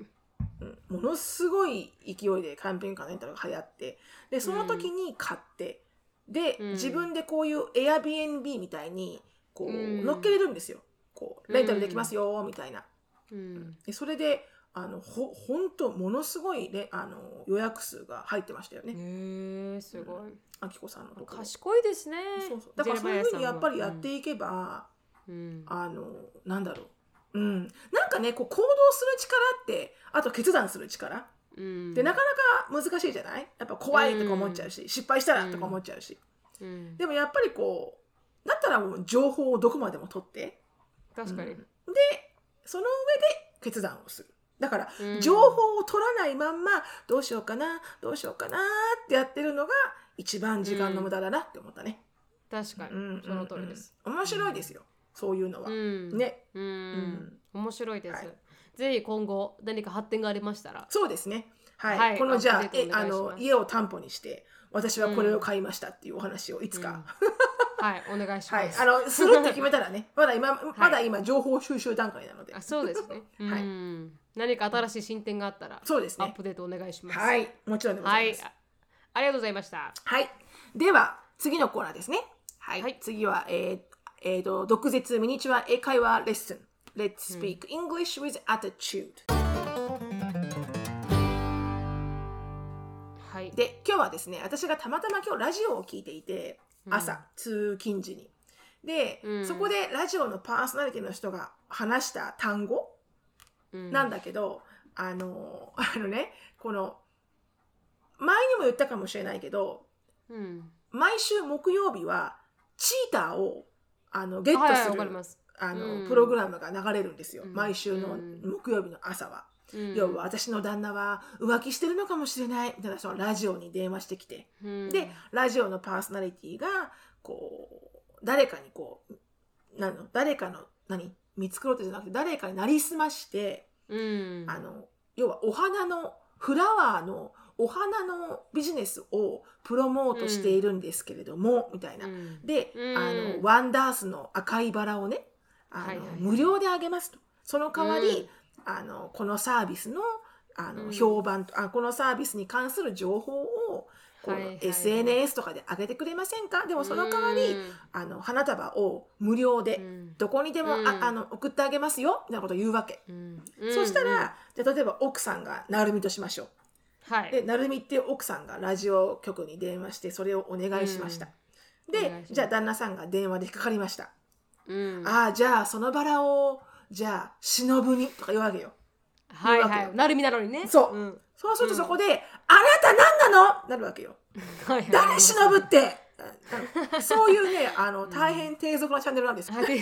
うん。ものすごい勢いでキャンピングカーのレンタルが流行って。でその時に買って、で、うん。自分でこういう Airbnb みたいにこう、うん。乗っけれるんですよ。こうレンタルできますよみたいな。うん。でそれであのほほんとものすごいレあの予約数が入ってましたよね。へえすごい、あきこさんのところ。賢いですねそうそう。だからそういうふうにやっぱりやっていいけば、うん。あのなんだろう、うん、なんかねこう行動する力ってあと決断する力。うん。でなかなか難しいじゃない？やっぱ怖いとか思っちゃうし、失敗したらとか思っちゃうし、うん。でもやっぱりこうだったらもう情報をどこまでも取って。確かに、うん。でその上で決断をする。だから、うん。情報を取らないまんまどうしようかなどうしようかなってやってるのが一番時間の無駄だなって思ったね、確かに、うんその通りです、うん面白いですよ、そういうのは、うん。ね。うん、ん。面白いです、はい。ぜひ今後何か発展がありましたら。そうですね。はい、はい。このじゃあえあの家を担保にして私はこれを買いましたっていうお話をいつか、はいお願いしはい。ます、あのするって決めたらね。まだ今まだ今情報収集段階なので、あそうですね、はい。うん何か新しい進展があったら、そうですね。アップデートお願いします。はい。もちろんでござはいいます。あありがとうございました。はい。では、次のコーナーですね。はい。はい。次は、えーえーと、毒舌ミニチュア英会話レッスン。Let's speak English with attitude. はいで、今日はですね、私がたまたま今日ラジオを聞いていて、うん朝、通勤時に。で、うんそこでラジオのパーソナリティの人が話した単語うんなんだけど、あの、あのね、この、前にも言ったかもしれないけど、うん毎週木曜日はチーターをあのゲットはいする、わかります、あのうん。プログラムが流れるんですよ、うん。毎週のうん。木曜日の朝は、うん。要は私の旦那は浮気してるのかもしれない。みたいなそのラジオに電話してきて、うん。でラジオのパーソナリティがこう誰かにこうなの誰かの何？見繕ってじゃなくて誰かになりすまして、うん。あの要はお花のフラワーのお花のビジネスをプロモートしているんですけれども、みたいな。うん。で、うん。あのワンダースの赤いバラをねあの、無料であげますと。その代わり、うん。あのこのサービスのあの、うん。評判とあこのサービスに関する情報をこう、はいはいはい。SNS とかで上げてくれませんか？でもその代わり、あの花束を無料で、うん。どこにでも、うん。ああの送ってあげますよみたいなことを言うわけ、うん。そしたら、うん。じゃあ例えば奥さんが成美としましょうはい。で成美って奥さんがラジオ局に電話してそれをお願いしました、お願いします。でじゃあ旦那さんが電話で引っかかりました、うん。ああじゃあそのバラをじゃあ忍にとか言うわけよ。はいはい。なるみなのにね。そう。うん。そうするとそこで、あなた何なの？なるわけよ。はいはい。誰忍って？うんそういうねあの大変低俗なチャンネルなんですよ、はい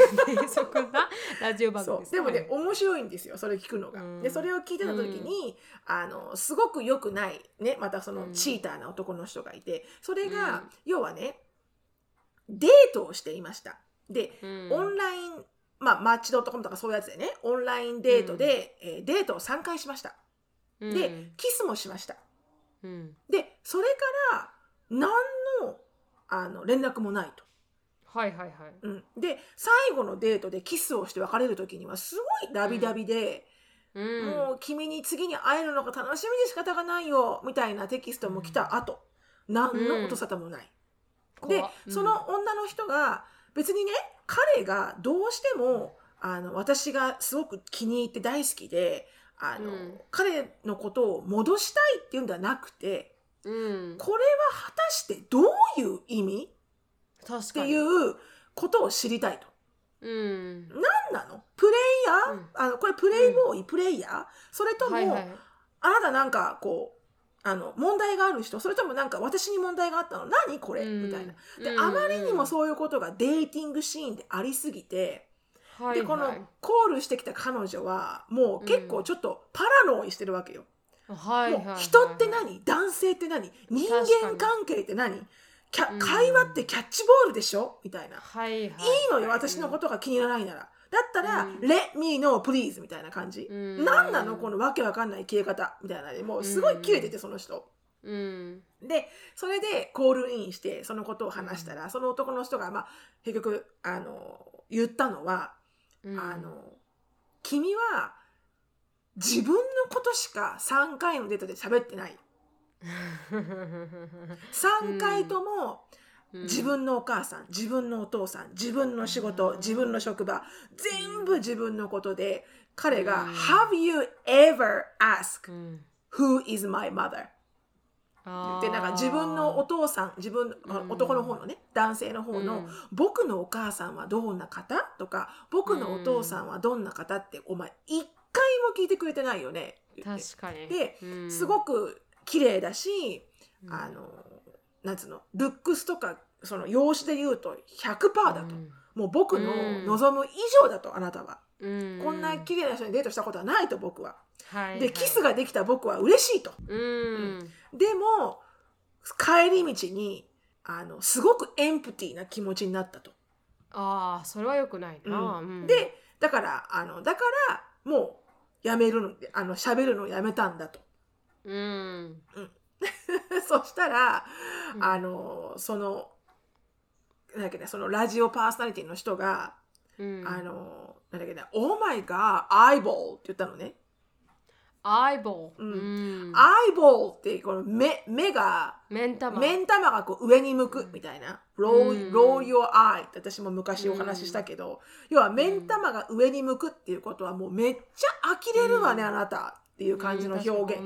そこなラジオ番組でもね、はい面白いんですよそれ聞くのが。うん。でそれを聞いてた時に、あのすごく良くない、ね、またそのうん。チーターな男の人がいてそれが、うん。要はねデートをしていました。で、うん。オンライン、まあ、マッチドットコムとかそういうやつでねオンラインデートで、えーデートを3回しました。うん。でキスもしました。うん。でそれから何のあの連絡もないと。はいはいはい。うん、で最後のデートでキスをして別れる時にはすごいダビダビで。うん。もう君に次に会えるのが楽しみで仕方がないよみたいなテキストも来た後、何の音沙汰もない、うん。その女の人が別にね彼がどうしてもあの私がすごく気に入って大好きであの、うん。彼のことを戻したいっていうんではなくてうん。これは果たしてどういう意味？って確かに。いうことを知りたいと。うん。何なの？プレイヤー、うん。あのこれプレイボーイ、プレイヤー？それとも、はいはい。あなたなんかこうあの問題がある人？それともなんか私に問題があったの？何これ、うん。みたいな。で、うん。あまりにもそういうことがデーティングシーンでありすぎて、はいでこのはいコールしてきた彼女はもう結構ちょっとパラノイしてるわけよ。はいはいもう人って何？男性って何？人間関係って何？キャうん会話ってキャッチボールでしょ？みたいな。はいはいい。いのよ私のことが気にならないなら。だったら、うん。Let me know please みたいな感じ。うん。何なの？このわけわかんない切れ方。みたいなね。もうすごい切れててその人。うん。でそれでコールインしてそのことを話したら、その男の人が、まあ、結局あの言ったのは、うん。あの君は自分のことしか3回のデートで喋ってない。3回ともうん。自分のお母さん自分のお父さん自分の仕事自分の職場全部自分のことで彼が「うん。Have you ever asked うん。who is my mother?」でなんか自分のお父さん自分、男の方のね男性の方の、うん。僕のお母さんはどんな方とか僕のお父さんはどんな方って、お前一回も聞いてくれてないよね。って言って確かに。でうん。すごく綺麗だし、うん。あのなんつうの？ルックスとかその容姿で言うと100%だと、もう僕の望む以上だとあなたは、うん。こんな綺麗な人にデートしたことはないと僕は、はいでキスができた僕は嬉しいと。うん。でも帰り道にあのすごくエンプティーな気持ちになったと。ああそれはよくないな。うん。うん。でだからあのだからもうやめるのあの喋るのをやめたんだと。うん。そしたら、うん。あのそのなんだっけねそのラジオパーソナリティの人が、うん。あのなんだっけね「Oh my god eyeball」って言ったのね。アイボーうん。うん。アイボールってこの目目が目ん玉。目ん玉がこう上に向くみたいな「roll, your eye」って私も昔お話ししたけど、要は目ん玉が上に向くっていうことはもうめっちゃ呆れるわね、うん。あなたっていう感じの表現、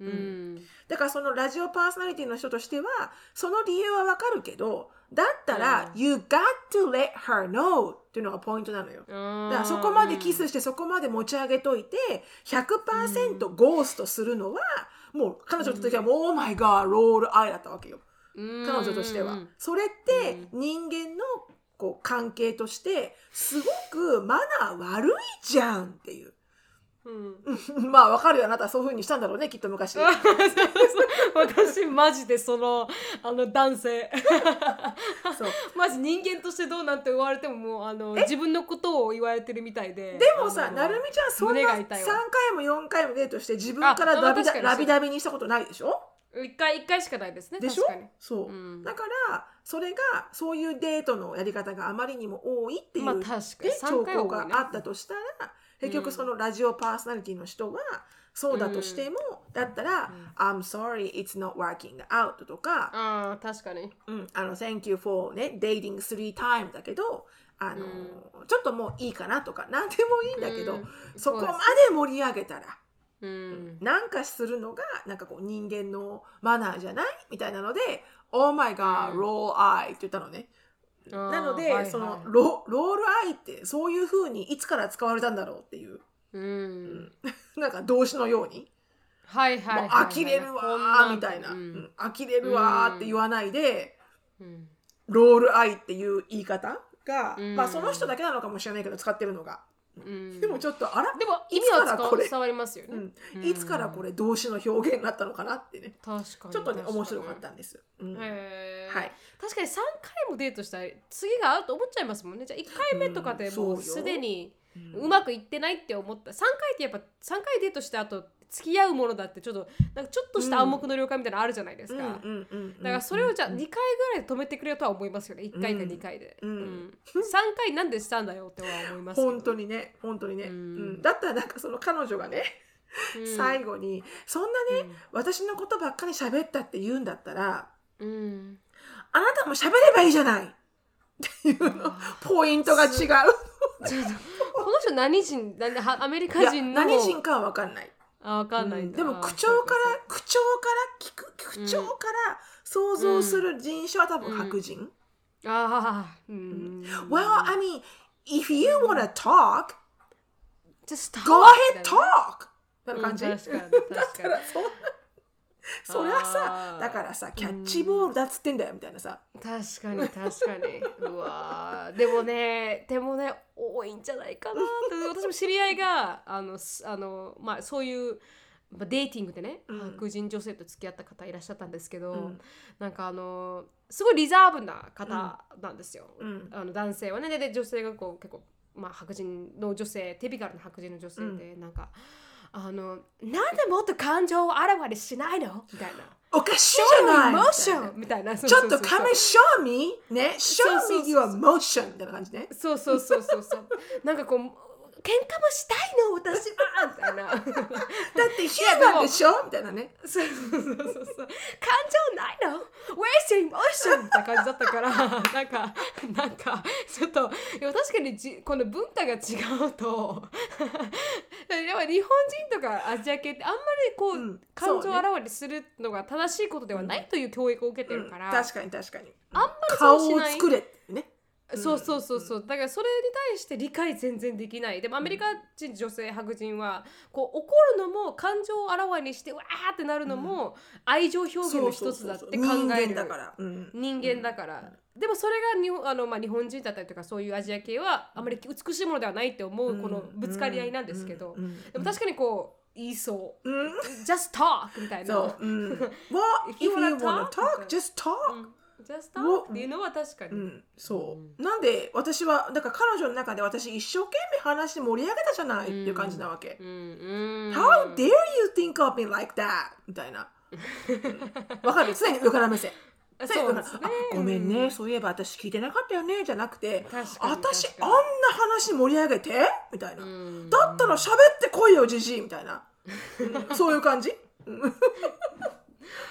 うん。だからそのラジオパーソナリティの人としてはその理由はわかるけどだったら、うん。You got to let her know っていうのがポイントなのよ。だからそこまでキスしてそこまで持ち上げといて100%ゴーストするのはもう彼女の時はもう「Oh my god ロールアイ」だったわけよ彼彼女としては。それって人間のこう関係としてすごくマナー悪いじゃんっていう。うん。まあわかるよ。あなたはそういうふうにしたんだろうねきっと昔。私マジでそのあの男性。そう。マジ人間としてどうなんて言われてももうあの自分のことを言われてるみたいで。でもさなるみちゃんそんな胸が3痛いわ。回も4回もデートして自分からラビダビにしたことないでしょ？一回一回しかないですねでしょ？確かに。そう、うん。だからそれがそういうデートのやり方があまりにも多いっていう、まあ確かに。ね、兆3回は候があったとしたら結局そのラジオパーソナリティの人はそうだとしても、だったら、I'm sorry it's not working out とか、ああ確かに。うん、あの Thank you for ね dating three times だけどあの、ちょっともういいかなとか何でもいいんだけど、うん。そこまで盛り上げたらうん。なんかするのがなんかこう人間のマナーじゃないみたいなので「Oh my god うん。roll eye」って言ったのね。なので、はいはい。そのロロールアイってそういうふうにいつから使われたんだろうっていう。うん。なんか動詞のように。はいはいはいもう呆れるわみたいな、ううん。ん呆れるわーって言わないで、うん。ロールアイっていう言い方が、うん。まあその人だけなのかもしれないけど使ってるのが、うんでもちょっとあら、でも意味は伝わりますよね。うん。うん。いつからこれ動詞の表現になったのかなってね。確かにちょっとね面白かったんです。うん。へーはい。確かに3回もデートしたら次が合うと思っちゃいますもんね。じゃあ1回目とかでもうすでにうん。うまくいってないって思った。3回ってやっぱ3回デートした後付き合うものだってちょっとなんかちょっとした暗黙の了解みたいなのあるじゃないですか、うんうんうんうん。だからそれをじゃあうん2回ぐらいで止めてくれよとは思いますよね1回か2回で、うん。3回なんでしたんだよっては思いますけど本当にね本当にね、うん。うん。だったらなんかその彼女がね、うん。最後にそんなね、私のことばっかり喋ったって言うんだったらうん。あなたも喋ればいいじゃない。っていうの。ポイントが違う。この人何人何はアメリカ人の。何人かは分かんない。あわかんないんだ、でも口調から口調から聞く口調から想像する人種は多分白人。ああうん。Well, I mean, if you wanna talk, just talk. go ahead talk! な感じ？うん確かに。だ確かに そ それはさだからさキャッチボールだっつってんだよみたいなさ、確かに確かに。うわー。でもねでもね多いんじゃないかなって。私も知り合いがあのすあの、まあ、そういうまあデーティングでね、うん。白人女性と付き合った方いらっしゃったんですけど、うん。なんかあのすごいリザーブな方なんですよ、うん。あの男性はね。でで女性がこう結構、まあ、白人の女性ティピカルな白人の女性で、なんかあのなんでもっと感情をあらわにしないの？みたいな。おかしいじゃない。モーションみたいな。ちょっと come and show me ね。show そうそう me your motion みたいな感じね。そうそうそうそうそう。なんかこう喧嘩もしたいの私はみたいな。だってヒューマンでしょ？みたいなね。そうそうそうそうそう。感情ないの ?Where's your emotion? みたいな感じだったから、なんか、なんか、ちょっと、確かにじこの文化が違うと、やっぱ日本人とかアジア系ってあんまりこう、うん感情そうねをあらわにするのが正しいことではないという教育を受けてるから、確かに確かに。あんまりそ顔をうしない。作れそうそうそうそう。だからそれに対して理解全然できない。でもアメリカ人女性白人はこう怒るのも感情をあらわにしてわーってなるのも愛情表現の一つだって考人える間だから、うん。人間だから、でもそれが日本あの、まあ、日本人だったりとかそういうアジア系はあまり美しいものではないって思うこのぶつかり合いなんですけど、うん。うん。でも確かにこう言いそう、うん。Just talk みたいな。そう、うん、Well, if you wanna talk, just talk、just talk っていうのは確かに、うん、そう、なんで私はだから彼女の中で私一生懸命話して盛り上げたじゃないっていう感じなわけ、うんうん How dare you think of me like that? みたいな。うん。わかる？常に上から目線。常に上から。そうですねあごめんね、そういえば私聞いてなかったよね。じゃなくて確かに私確かに。あんな話盛り上げて？みたいな、ん。だったら喋ってこいよじじい。みたいな、うん。そういう感じ？うん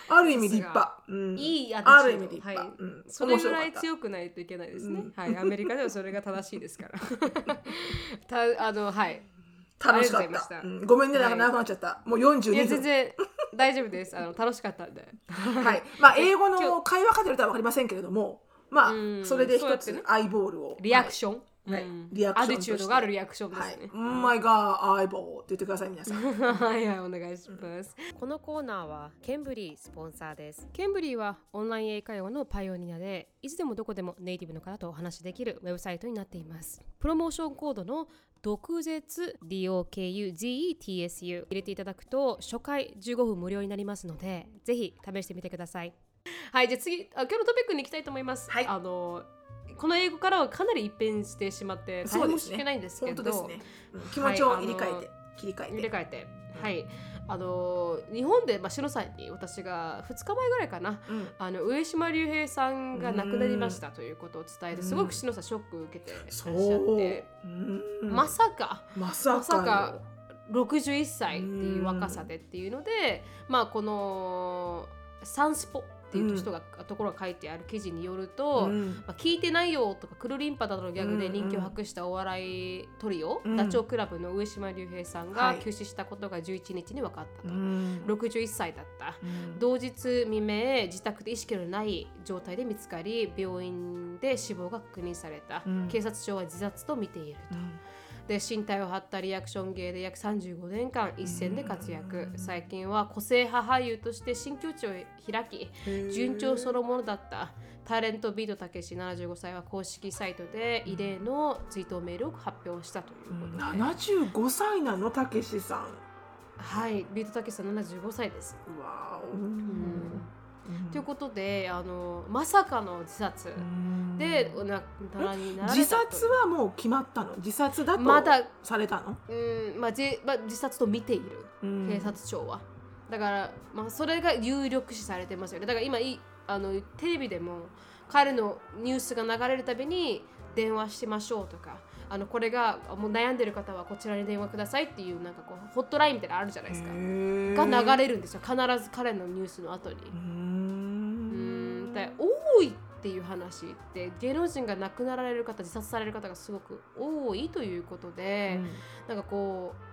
ある意味立派、うん。いいある意味立派、はい。うん。それぐらい強くないといけないですね。はい、アメリカではそれが正しいですから。たあのはい。楽しかった。た。うん。ごめんねはい長くなっちゃった。もう42いや分全然大丈夫です。あの楽しかったんで。はい、まあ英語今の会話かけるとは分かりませんけれどもまあうん。それで一つアイボールを。リアクション？はいうんリアクションとしてアティチュードがあるリアクションではいすね。「Oh my god アイボール」って言ってください皆さんはいはいお願いします。このコーナーはケンブリースポンサーです。ケンブリーはオンライン英会話のパイオニアで、いつでもどこでもネイティブの方とお話しできるウェブサイトになっています。プロモーションコードの毒舌 DOKUZETSU 入れていただくと初回15分無料になりますので、ぜひ試してみてください。はい、じゃあ次あ、今日のトピックに行きたいと思います。はいあのこの英語からはかなり一変してしまって、大変申し訳ないんですけど、本当ですね、うん。気持ちを入れ替えて、切り替えて。入れ替えて、はい。あの日本で、まあ、篠さんに私が2日前ぐらいかなうん。あの上島竜兵さんが亡くなりましたということを伝えてうんすごく篠さんショックを受けてらっしそゃっうて、う。ん。まさか。まさまさかか61歳っていう若さでっていうので、まあこのサンスポっていう人が、ところが書いてある記事によると、うん。まあ、聞いてないよとかクルリンパなどのギャグで人気を博したお笑いトリオ、うん。ダチョウ倶楽部の上島竜兵さんはい。が休止したことが11日に分かったと、うん。61歳だった。うん。同日未明自宅で意識のない状態で見つかり病院で死亡が確認された、うん。警察庁は自殺と見ていると、で身体を張ったリアクション芸で約35年間一線で活躍、最近は個性派俳優として新境地を開き順調そのものだった。タレントビートたけし75歳は公式サイトで異例の追悼メールを発表したということで、75歳なの？たけしさん。はいビートたけしさん75歳です。わお、んということであのまさかの自殺。うん。でお亡くならになられたと自殺はもう決まったの？自殺だとまだされたの、うん、まあじまあ、自殺と見ているうん。警察庁は、だから、まあ、それが有力視されてますよね。だから今いあのテレビでも彼のニュースが流れるたびに電話しましょうとかあのこれがもう悩んでる方はこちらに電話くださいっていうなんかこうホットラインみたいなのあるじゃないですか、が流れるんですよ。必ず彼のニュースの後に多いっていう話って芸能人が亡くなられる方自殺される方がすごく多いということで、なんかこう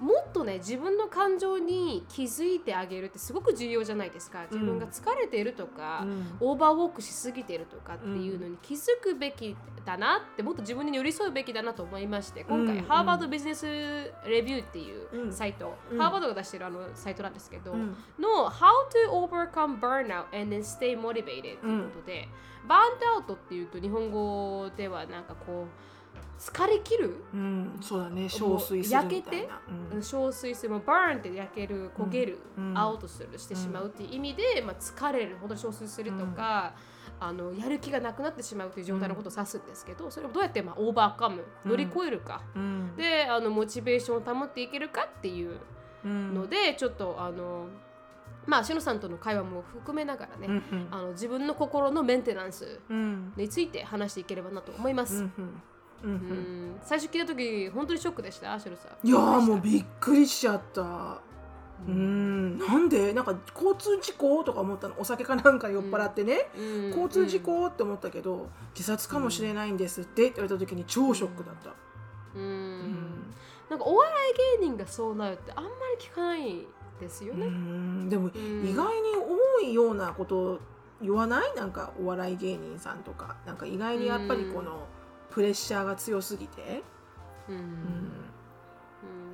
もっとね自分の感情に気づいてあげるってすごく重要じゃないですか。自分が疲れているとか、うん。オーバーウォークしすぎているとかっていうのに気づくべきだなってもっと自分に寄り添うべきだなと思いまして今回、うん。ハーバードビジネスレビューっていううん。サイト、うん。ハーバードが出してるあのサイトなんですけど、うん。の How to overcome burnout and then stay motivated っていうことで、バーンアウトっていうと日本語ではなんかこう疲れ切る？うん、そうだね。憔悴するみたいな。うん。憔悴する。もうバーンって焼ける焦げる、うん。アウトするしてしまうっていう意味で、まあ、疲れるほど憔悴するとか、あのやる気がなくなってしまうという状態のことを指すんですけどそれをどうやってまあオーバーカム乗り越えるか、うん。であのモチベーションを保っていけるかっていううん。ので、ちょっとあのまあしのさんとの会話も含めながらね、うんうん。あの自分の心のメンテナンスうん。について話していければなと思います。うんうんうんうん。最初聞いた時本当にショックでした？しのさん。いやーもうっびっくりしちゃった。うん。なんで？なんか交通事故とか思ったの？お酒かなんか酔っ払ってね、交通事故って思ったけど自殺かもしれないんですってって言われた時に超ショックだった、うん、ううん。んなんかお笑い芸人がそうなるってあんまり聞かないですようね。ん。でもうん。意外に多いようなこと言わない？なんかお笑い芸人さんとか。なんか意外にやっぱりこのプレッシャーが強すぎて、うん。うん。うん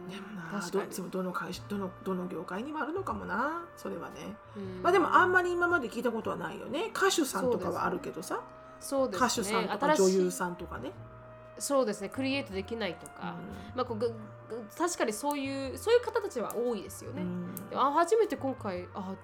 でもな確かに。どどの会社どのどの業界にもあるのかもな。それはね、うん。まあでもあんまり今まで聞いたことはないよね。歌手さんとかはあるけどさ、そうですね。歌手さんとか女優さんとかね、そうですね。クリエイトできないとか、うまあ、こう確かにそういうそういう方たちは多いですよね。ん。でもあ初めて今回あ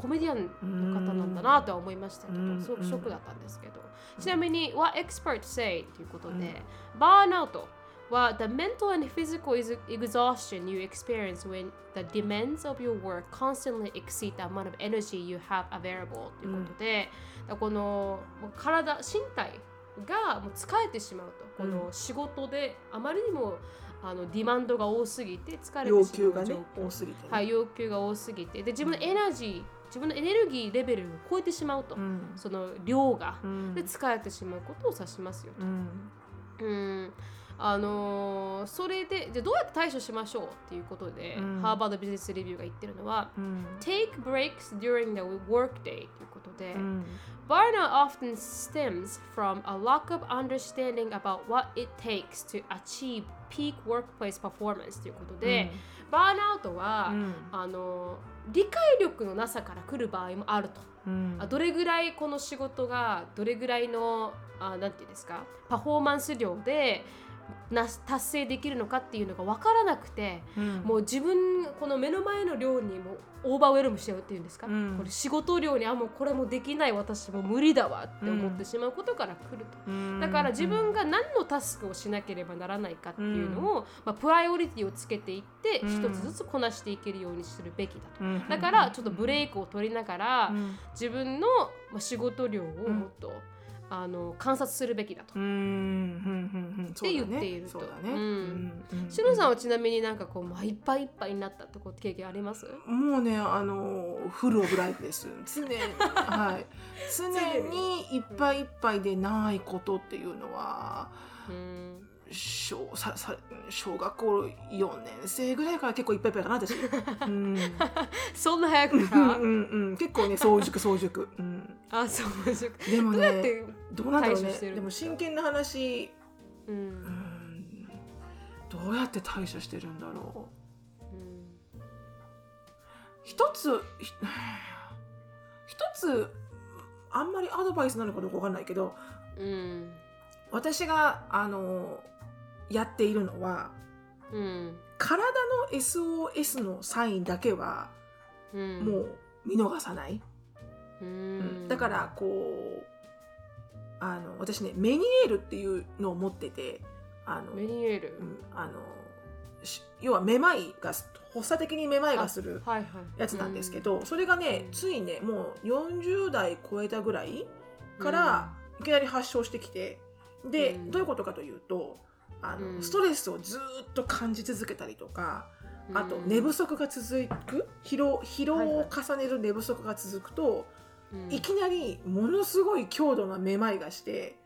コメディアンの方なんだなとは思いましたけど、うんすごくショックだったんですけど、ちなみに What experts say ということで、バーンアウトは The mental and physical exhaustion you experience when the demands of your work constantly exceed the amount of energy you have available ということで、だからこの体身体がもう疲れてしまうと。この仕事であまりにもあのディマンドが多すぎて疲れてしまう要求がね多すぎてね、はい、要求が多すぎて。で自分のエナジー自分のエネルギーレベルを超えてしまうと、うん。その量が、うん。で疲れてしまうことを指しますよと。うん。うんあのーそれでじゃあどうやって対処しましょうっていうことで、うん。ハーバードビジネスレビューが言ってるのは、うん。Take breaks during the workday ということで、うん。Burnout often stems from a lack of understanding about what it takes to achieve peak workplace performance ということで、バーンアウトは、うん。あの理解力のなさから来る場合もあると、うん。あどれぐらいこの仕事がどれぐらいのあなんていうんですかパフォーマンス量でな達成できるのかっていうのが分からなくて、うん。もう自分この目の前の量にもオーバーウェルムしちゃうっていうんですか、うん。これ仕事量にあもうこれもできない私もう無理だわって思ってしまうことから来ると。うん。だから自分が何のタスクをしなければならないかっていうのを、まあ、プライオリティをつけていってうん。一つずつこなしていけるようにするべきだと。うん。だからちょっとブレイクを取りながらうん。自分のまあ仕事量をもっとあの観察するべきだと。うんうんうんうん。って言っていると。しのさんはちなみになんかこう、まあ、いっぱいいっぱいになったとこ経験あります？もうねあのフルオブライフです常に。はい。常にいっぱいいっぱいでないことっていうのはうん小ささ小学校4年生ぐらいから結構いっぱいいっぱいかな私、うん、そんな早くうんかうんうん。結構ね早熟早熟、うん、あそうそうでもどうやっねて、どうなんだろうね。対処してるんでも真剣な話。ううんん。どうやって対処してるんだろう。うん。一つひ一つあんまりアドバイスなのかどうかわかんないけどうん。私があのやっているのはうん体の SOS のサインだけはうん。もう見逃さない、ううん。んだからこうあの私ねメニエールっていうのを持っててあの、メニエールうんあのし要はめまいがす発作的にめまいがするはいはい。やつなんですけど、それがねうん。ついねもう40代超えたぐらいからいきなり発症してきてで、うん。どういうことかというとあの、うん。ストレスをずーっと感じ続けたりとかあとうん寝不足が続く？疲労疲労はいはい。を重ねる寝不足が続くと、うん。いきなりものすごい強度なめまいがして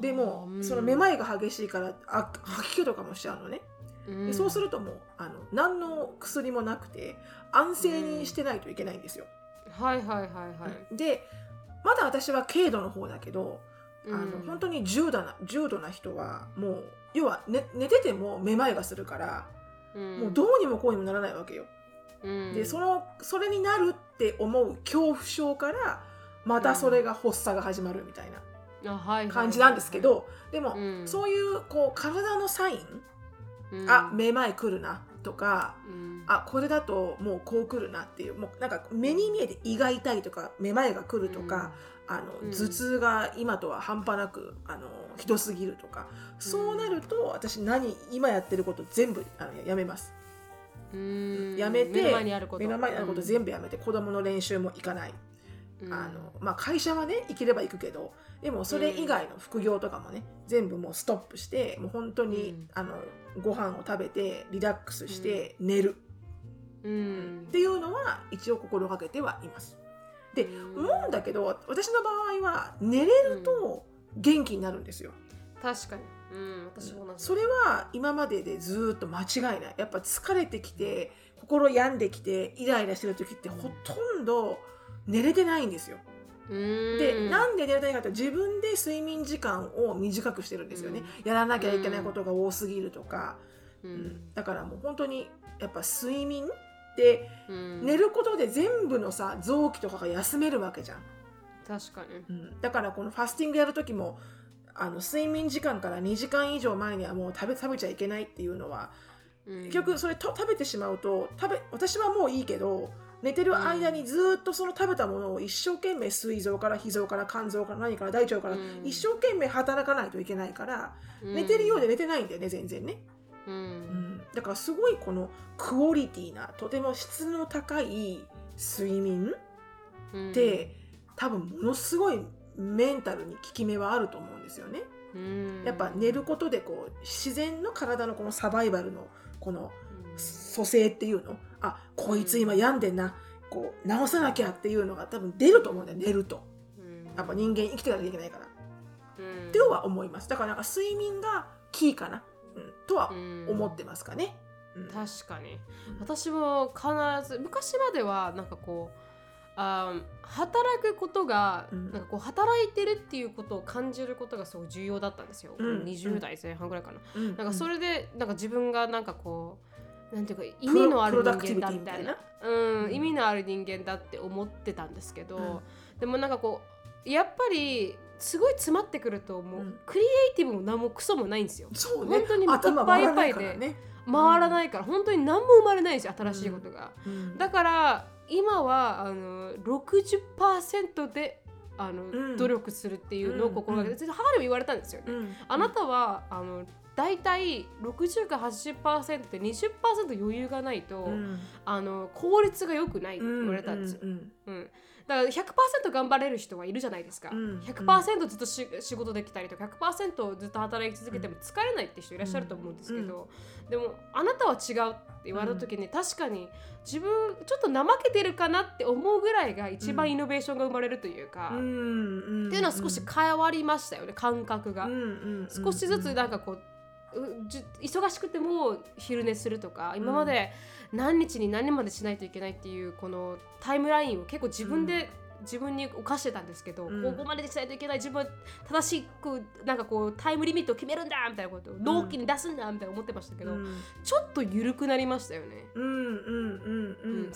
でもそのめい、まいが激しいからあ吐き気とかもしちゃうのね、うん。でそうするともうあの何の薬もなくて安静にしてないといけないんですよ、はいはいはいはい、でまだ私は軽度の方だけど、あのうん本当に重度な重度な人はもう要は、ね、寝ててもめまいがするから、うん。もうどうにもこうにもならないわけよ。うん。でそのそれになるって思う恐怖症からまたそれが発作が始まるみたいな感じなんですけど、でも、うん。そういうこう体のサイン、うん。あめまい来るなとかうん。あこれだともうこう来るなっていうもうなんか目に見えて胃が痛いとかめまいが来るとか、あのうん頭痛が今とは半端なくあのひどすぎるとか、そうなると私何今やってること全部あのやめます。うん。やめて目の前にあること。目の前にあること全部やめて、子供の練習も行かない。あのまあ、会社はね行ければ行くけどでもそれ以外の副業とかもね全部もうストップしてもう本当に、うん。あのご飯を食べてリラックスして寝る。うん、うんっていうのは一応心がけてはいます。でうん。思うんだけど私の場合は寝れると元気になるんですよ。確かに、うん、私もそれは今まででずーっと間違いない。やっぱ疲れてきて心病んできてイライラしてる時ってほとんど寝れてないんですよ。うんで、なんで寝れてないかというと自分で睡眠時間を短くしてるんですよね。やらなきゃいけないことが多すぎるとか、ううんんだからもう本当にやっぱ睡眠ってうん、寝ることで全部のさ臓器とかが休めるわけじゃん。確かに。うん。だからこのファスティングやる時もあの睡眠時間から2時間以上前にはもう食べ食べちゃいけないっていうのは結結局それと食べてしまうと食べ私はもういいけど寝てる間にずっとその食べたものを一生懸命膵臓から脾臓から肝臓から何から大腸からうん。一生懸命働かないといけないから寝てるようで寝てないんだよね全然ね、ううん。ん、だからすごいこのクオリティなとても質の高い睡眠うん。って多分ものすごいメンタルに効き目はあると思うんですよね。うん。やっぱ寝ることでこう自然の体のこのサバイバルのこのうん。蘇生っていうの。あこいつ今病んでんな。こう治さなきゃっていうのが多分出ると思うんだよ寝ると。うん。やっぱ人間生きてなきゃいけないから。っうん。ては思います。だからなんか睡眠がキーかな、うん、とは思ってますかね、うん。確かに。うん私も必ず昔まではなんかこうあー働くことが、うん。なんかこう働いてるっていうことを感じることがすごい重要だったんですよ、うん。20代前半ぐらいかな、うん。なんかそれでなんか自分がなんかこうなんていうか意味のある人間だみたいな。意味のある人間だって思ってたんですけど、うん。でもなんかこうやっぱりすごい詰まってくるともう、うん。クリエイティブも何もクソもないんですよ。そうね。本当に頭いっぱいいっぱいで。回らないからね、回らないから。本当に何も生まれないんですよ新しいことが、うん。だから今はあの60%であの、ん。努力するっていうのを心がけて、母にも言われたんですよね、うん。あなたはあの大体60か80%って20%余裕がないと、うん。あの効率が良くないって言われたんですよ、うん。うんだから100%頑張れる人はいるじゃないですか、うん。100%ずっとし仕事できたりとか100%ずっと働き続けても疲れないって人いらっしゃると思うんですけど、でもあなたは違うって言われた時に、確かに自分ちょっと怠けてるかなって思うぐらいが一番イノベーションが生まれるというか、うんうん。っていうのは少し変わりましたよね感覚が。うんうん少しずつなんかこう忙しくても昼寝するとか今まで何日に何までしないといけないっていうこのタイムラインを結構自分で、自分に犯してたんですけど、うん。ここまででしないといけない自分は正しくなんかこうタイムリミットを決めるんだみたいなことを納期に出すんだみたいな思ってましたけど、うん。ちょっと緩くなりましたよね。うんうんうん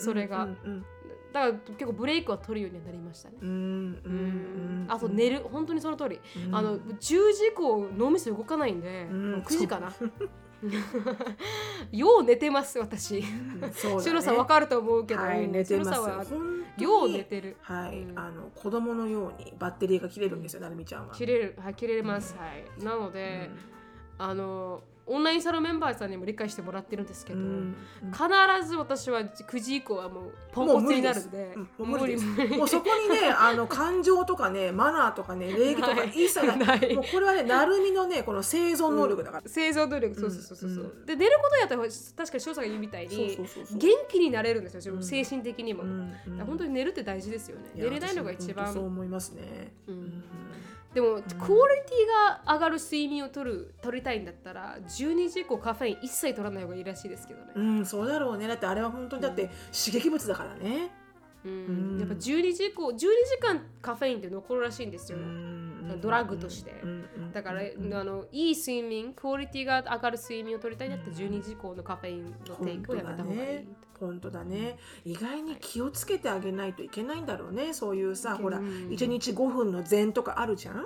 うんだから結構ブレイクは取るようにはなりましたね。うんうんうんあと寝る。本当にその通り、うん。あの10時以降脳みそ動かないんで、うん。もう9時かな よう寝てます私。そうだね。しのさんわかると思うけど、はい寝てます。よう寝てる。はい、うん。あの子供のようにバッテリーが切れるんですよ、なるみちゃんは。切れる。はい切れます、はい。なので、あのオンラインサロンメンバーさんにも理解してもらってるんですけど、うん。必ず私は9時以降はもうポンコツになるんでもう無理です。うんもうそこにね あの感情とかねマナーとかね礼儀とか一切ない。もうこれはねなるみのねこの生存能力だから、生存努力。そうそうそうそう、う。ん。うん。で寝ることやったら確かに翔さんが言うみたいに元気になれるんですよ、うん。精神的にも、うん。本当に寝るって大事ですよね。や寝れないのが一私も本当そう番思いますね、うんでも、クオリティが上がる睡眠を取る取りたいんだったら12時以降カフェイン一切取らない方がいいらしいですけどね、うん、そうだろうね。だってあれは本当にだって刺激物だからね、うん。うん。やっぱ12時以降12時間カフェインって残るらしいんですよ、ドラッグとして。うんうんだから、うん。あのいい睡眠クオリティが上がる睡眠を取りたいんだったら12時以降のカフェインのテイクをやめた方がいい、本当だね。意外に気をつけてあげないといけないんだろうね。そういうさ、うん。ほら1日5分の禅とかあるじゃん？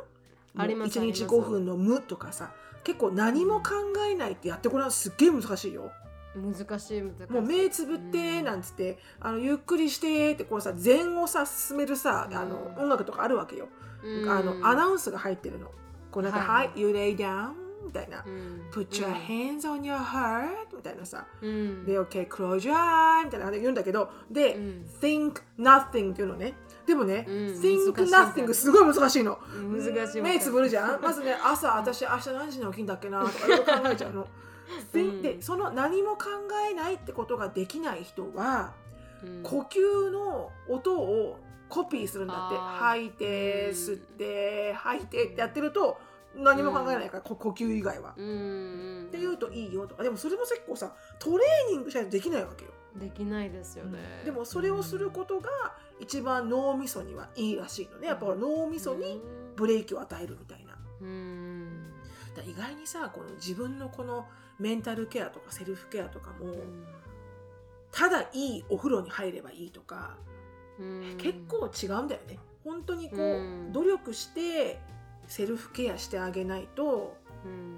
あります1日あります。5分の無とかさ。結構何も考えないってやってこれはすっげえ難しいよ。難しい難しい。もう目つぶってなんつって、あのゆっくりしてってこうさ禅をさ進めるさあのうん音楽とかあるわけよ、うん。あのアナウンスが入ってるの。こうなんか「はい Hi, you lay down」みたいな。うん。Put your hands on your heart みたいなさ、うん。で、OK, close your eye みたいな感じで言うんだけど、で、うん。think nothing っていうのね。でもね、うん。think nothing すごい難しいの。難しい。目つぶるじゃん。まずね、朝、私明日何時に起きんだっけなとかいろいろ考えちゃうの。で、その何も考えないってことができない人は、うん。呼吸の音をコピーするんだって。吐いて、吸って、吐いてってやってると、何も考えないから、こ呼吸以外は。うんって言うといいよと。かでもそれも結構さトレーニングしないとできないわけよ、できないですよね、でもそれをすることが一番脳みそにはいいらしいのね。やっぱ脳みそにブレーキを与えるみたいな。うん。だ意外にさこの自分のこのメンタルケアとかセルフケアとかもただいいお風呂に入ればいいとかうん。結構違うんだよね。本当にこう、うん。努力してセルフケアしてあげないとうん。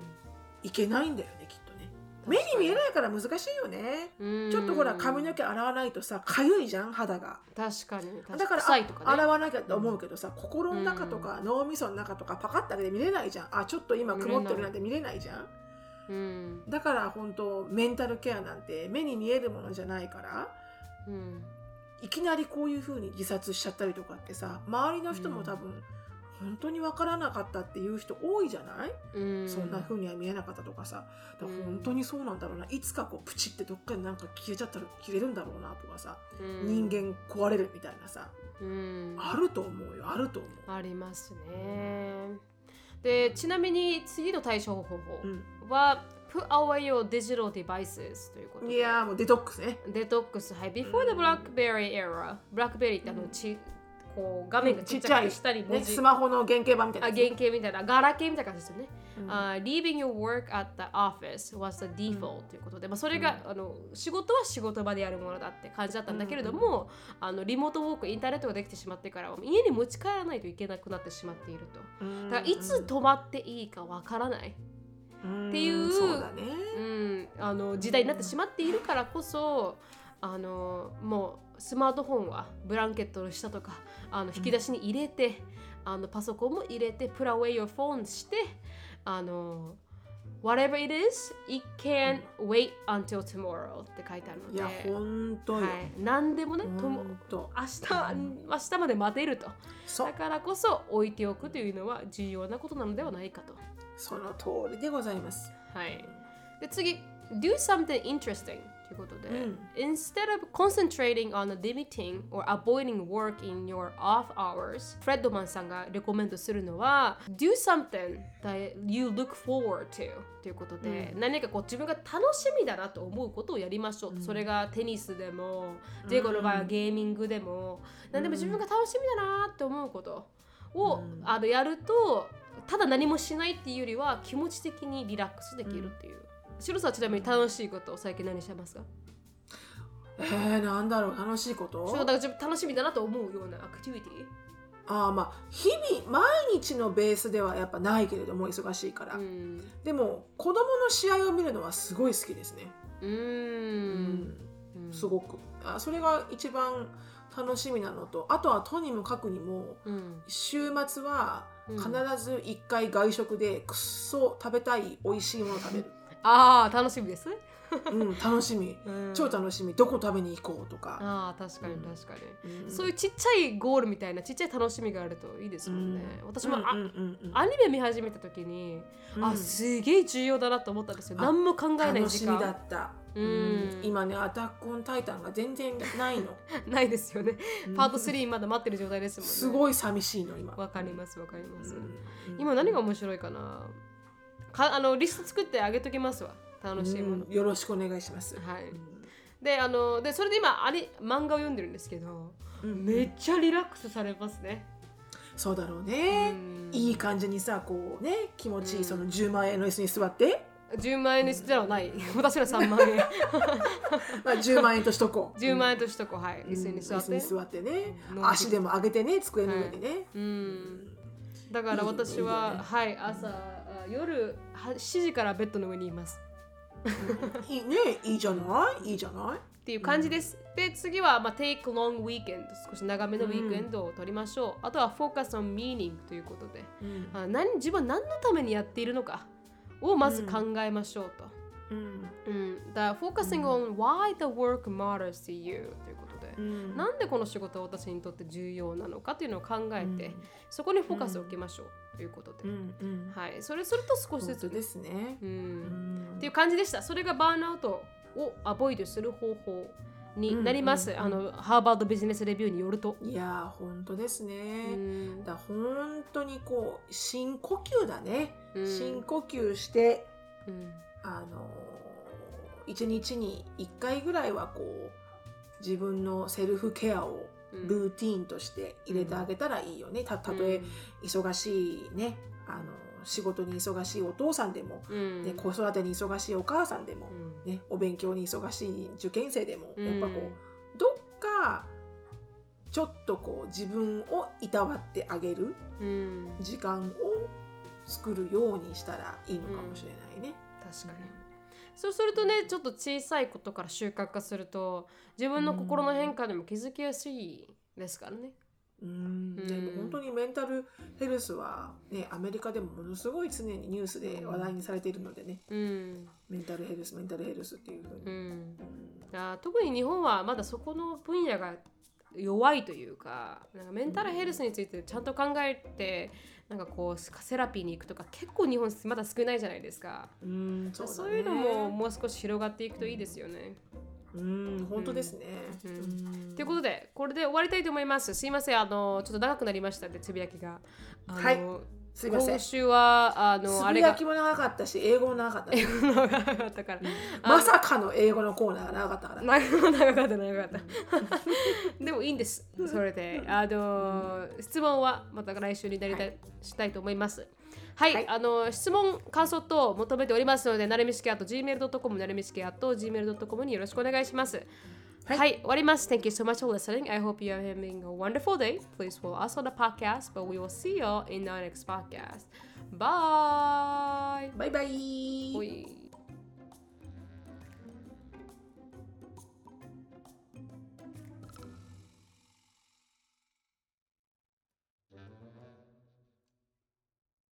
いけないんだよねきっとね。目に見えないから難しいよね。うん。ちょっとほら髪の毛洗わないとさかゆいじゃん肌が。確かにだからね。洗わなきゃって思うけどさ、心の中とか脳みその中とかパカッてあれで見れないじゃん。あちょっと今曇ってるなんて見れないじゃん。うん。だから本当メンタルケアなんて目に見えるものじゃないからうん。いきなりこういう風に自殺しちゃったりとかってさ周りの人も多分、本当に分からなかったっていう人多いじゃない、うん。そんな風には見えなかったとかさ。だから本当にそうなんだろうな。いつかこうプチってどっかになんか消えちゃったら消えるんだろうなとかさ、うん。人間壊れるみたいなさ。うん。あると思うよ。あると思う。ありますね。でちなみに次の対処方法うん。は、Put away your digital devices ということで。いやーもうデトックスね。デトックス、はい、Before the BlackBerry era BlackBerry ってあのち、こう画面がちっちゃくて下に文ね、字、スマホの原型版みたいな。あ原型みたいな。ガラケーみたいな感じですよね、うん。あ Leaving your work at the office was the default、ということで、まあ、それが、あの仕事は仕事場でやるものだって感じだったんだけれども、あのリモートウォークインターネットができてしまってからは家に持ち帰らないといけなくなってしまっていると。うん。だからいつ止まっていいかわからない、うんっていうそうだね。うん、あの時代になってしまっているからこそあのもうスマートフォンはブランケットの下とかあの引き出しに入れて、あのパソコンも入れて put away your phone してあの whatever it is it can wait until tomorrow って書いてあるのでいや、ほんとよ。はい、何でもねとも。明日明日まで待てるとそだからこそ置いておくというのは重要なことなのではないかとその通りでございます。はい。で次、do something interesting ということで、うん。instead of concentrating on limiting or avoiding work in your off hours フレッドマンさんがレコメンドするのは do something that you look forward to ということで、何かこう自分が楽しみだなと思うことをやりましょう。と、それがテニスでもジェの場合はゲーミングでも、何でも自分が楽しみだなって思うことを、あのやるとただ何もしないっていうよりは気持ち的にリラックスできるっていう。シロさんちなみに楽しいことを最近何してますか？えー、なんだろう、楽しいこと？そうだか楽しみだなと思うようなアクティビティ？ああまあ日々毎日のベースではやっぱないけれども忙しいから、うん。でも子供の試合を見るのはすごい好きですね。うーん。うん。すごく。あそれが一番楽しみなのとあとはとにもかくにもうん。週末は必ず一回外食でくっそ食べたい美味しいものを食べる、ああ楽しみです。うん、楽しみ。うん。超楽しみ。どこ食べに行こうとか、ああ確かに確かに、うん。そういうちっちゃいゴールみたいなちっちゃい楽しみがあるといいですもんね、私も、あうんうんうんうん。アニメ見始めた時に、うん。あすげえ重要だなと思ったんですよ。何も考えない時楽しみだ間った、うん。今ねアタックオンタイタンが全然ないの。ないですよね。パート3まだ待ってる状態ですもんね。すごい寂しいの今、わかりますわかります、うん。今何が面白いかなかあのリスト作ってあげときますわ。楽しいもの、うんよろしくお願いします、はい。であのでそれで今あれ漫画を読んでるんですけど、うんめっちゃリラックスされますね、そうだろうね、うん。いい感じにさこうね気持ちいい、うん。その10万円の椅子に座って、10万円にしてはない。私の3万円。まあ、10万円としとこう。10万円としとこう。はい。うん。椅子に座って、椅子に座ってね。うん。足でも上げてね机の上にね、うん。だから私は、いいね。はい朝あ夜は7時からベッドの上にいます。いいねいいじゃない？いいじゃない？っていう感じです。で、次は、まあ、take long weekend。少し長めのウィークエンドを取りましょう。あとは focus on meaning ということで、あ何自分は何のためにやっているのかをまず考えましょうと。うん。うん。だ focusing on why the work matters to you ということで、うん。なんでこの仕事は私にとって重要なのかというのを考えて、うん。そこにフォーカスを置きましょうということで。うんうんはい。それすると少しずつですねう。んうんっていう感じでした。それがバーンアウトをアボイドする方法になります。うんうんあのハーバードビジネスレビューによると。いやー本当ですうね。んだ本当にこう深呼吸だね。うん深呼吸してうんあのー一日に一回ぐらいはこう自分のセルフケアをうんルーティーンとして入れてあげたらいいよね。たたとえ忙しいねあの仕事に忙しいお父さんでも、うん。ね、子育てに忙しいお母さんでも、うん。ね、お勉強に忙しい受験生でも、うん。やっぱこうどっかちょっとこう自分をいたわってあげるうん。時間を作るようにしたらいいのかもしれないね。確かに。そうするとね、ちょっと小さいことから習慣化すると、自分の心の変化にも気づきやすいですからね。うんうんでも本当にメンタルヘルスは、ね、アメリカでもものすごい常にニュースで話題にされているのでね、うん。メンタルヘルスメンタルヘルスっていうふうに。うん。うんあ特に日本はまだそこの分野が弱いというかなんかメンタルヘルスについてちゃんと考えてなんかこうセラピーに行くとか結構日本まだ少ないじゃないですかうんそうだねそういうのももう少し広がっていくといいですよね。うん本当ですね。うんうんということでこれで終わりたいと思います。すいませんあのちょっと長くなりましたねつぶやきが。あのはいすいません。今週はあつのあれがぶやきも長かったし英語も長かったし長かったから。まさかの英語のコーナーが長かったから。長長かった長かった。でもいいんです。それで、あの質問はまた来週になりたい、したいと思います。はい、はいあの質問感想等求めておりますので、なるみしきあと gmail.com なるみしきあと gmail.com によろしくお願いします。Hi, Warimas. Thank you so much for listening. I hope you are having a wonderful day. Please follow us on the podcast, but we will see y'all in our next podcast. Bye. Bye bye.